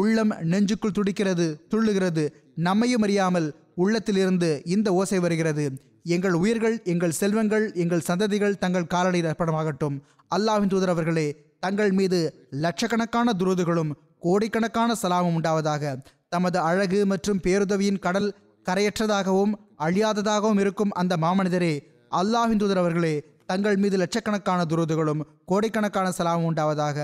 உள்ளம் நெஞ்சுக்குள் துடிக்கிறது துள்ளுகிறது. நம்மையும் அறியாமல் உள்ளத்திலிருந்து இந்த ஓசை வருகிறது. எங்கள் உயிர்கள் எங்கள் செல்வங்கள் எங்கள் சந்ததிகள் தங்கள் காலடியில் அர்ப்பணமாகட்டும் அல்லாவின் தூதர் அவர்களே தங்கள் மீது லட்சக்கணக்கான துருதுகளும் கோடிக்கணக்கான சலாமும் உண்டாவதாக. தமது அழகு மற்றும் பேருதவியின் கடல் கரையற்றதாகவும் அழியாததாகவும் இருக்கும் அந்த மாமனிதரே அல்லாஹின் தூதர் அவர்களே தங்கள் மீது லட்சக்கணக்கான துருதுகளும் கோடிக்கணக்கான சலாமும் உண்டாவதாக.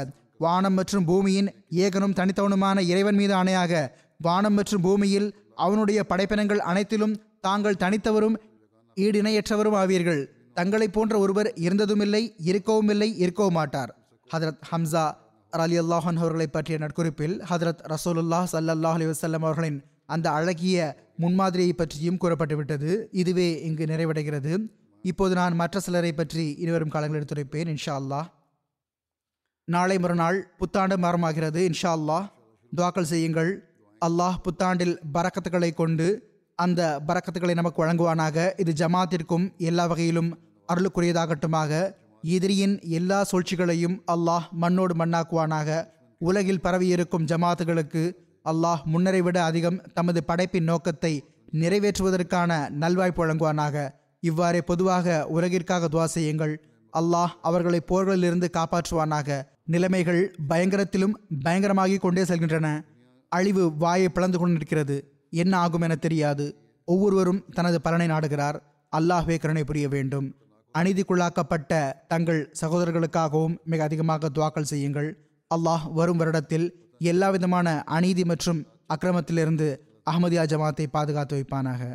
வானம் மற்றும் பூமியின் ஏகனும் தனித்தவனுமான இறைவன் மீது ஆணையாக வானம் மற்றும் பூமியில் அவனுடைய படைப்பினங்கள் அனைத்திலும் தாங்கள் தனித்தவரும் ஈடிணையற்றவரும் ஆவீர்கள். தங்களைப் போன்ற ஒருவர் இருந்ததுமில்லை இருக்கவும் இல்லை இருக்கவும் மாட்டார் ஹதரத் ஹம்சா அலி அல்லாஹன் அவர்களை பற்றிய நட்குறிப்பில் ஹதரத் ரசோலுல்லாஹ் சல்லல்லாஹ் அலி வசல்லம் அவர்களின் அந்த அழகிய முன்மாதிரியை பற்றியும் கூறப்பட்டுவிட்டது. இதுவே இங்கு நிறைவடைகிறது. இப்போது நான் மற்ற சிலரை பற்றி இருவரும் காலங்கள் எடுத்துரைப்பேன் இன்ஷா அல்லாஹ் நாளை மறுநாள் புத்தாண்டு மரமாகிறது இன்ஷா அல்லாஹ் துவாக்கல் செய்யுங்கள். அல்லாஹ் புத்தாண்டில் பறக்கத்துக்களை கொண்டு அந்த பறக்கத்துக்களை நமக்கு வழங்குவானாக. இது ஜமாத்திற்கும் எல்லா வகையிலும் அருளுக்குரியதாகட்டுமாக. எதிரியின் எல்லா சூழ்ச்சிகளையும் அல்லாஹ் மண்ணோடு மண்ணாக்குவானாக. உலகில் பரவியிருக்கும் ஜமாத்துகளுக்கு அல்லாஹ் முன்னரை விட அதிகம் தமது படைப்பின் நோக்கத்தை நிறைவேற்றுவதற்கான நல்வாய்ப்பு வழங்குவானாக. இவ்வாறே பொதுவாக உலகிற்காக துவா செய்யுங்கள். அல்லாஹ் அவர்களை போர்களிலிருந்து காப்பாற்றுவானாக. நிலைமைகள் பயங்கரத்திலும் பயங்கரமாகிக் கொண்டே செல்கின்றன. அழிவு வாயை பிளந்து கொண்டிருக்கிறது. என்ன ஆகும் என தெரியாது. ஒவ்வொருவரும் தனது பலனை நாடுகிறார். அல்லாஹ்வே கருணை புரிய வேண்டும். அநீதிக்குள்ளாக்கப்பட்ட தங்கள் சகோதரர்களுக்காகவும் மிக அதிகமாக துவாக்கல் செய்யுங்கள். அல்லாஹ் வரும் வருடத்தில் எல்லா விதமான அநீதி மற்றும் அக்கிரமத்திலிருந்து அஹமதியா ஜமாத்தை பாதுகாத்து வைப்பானாக.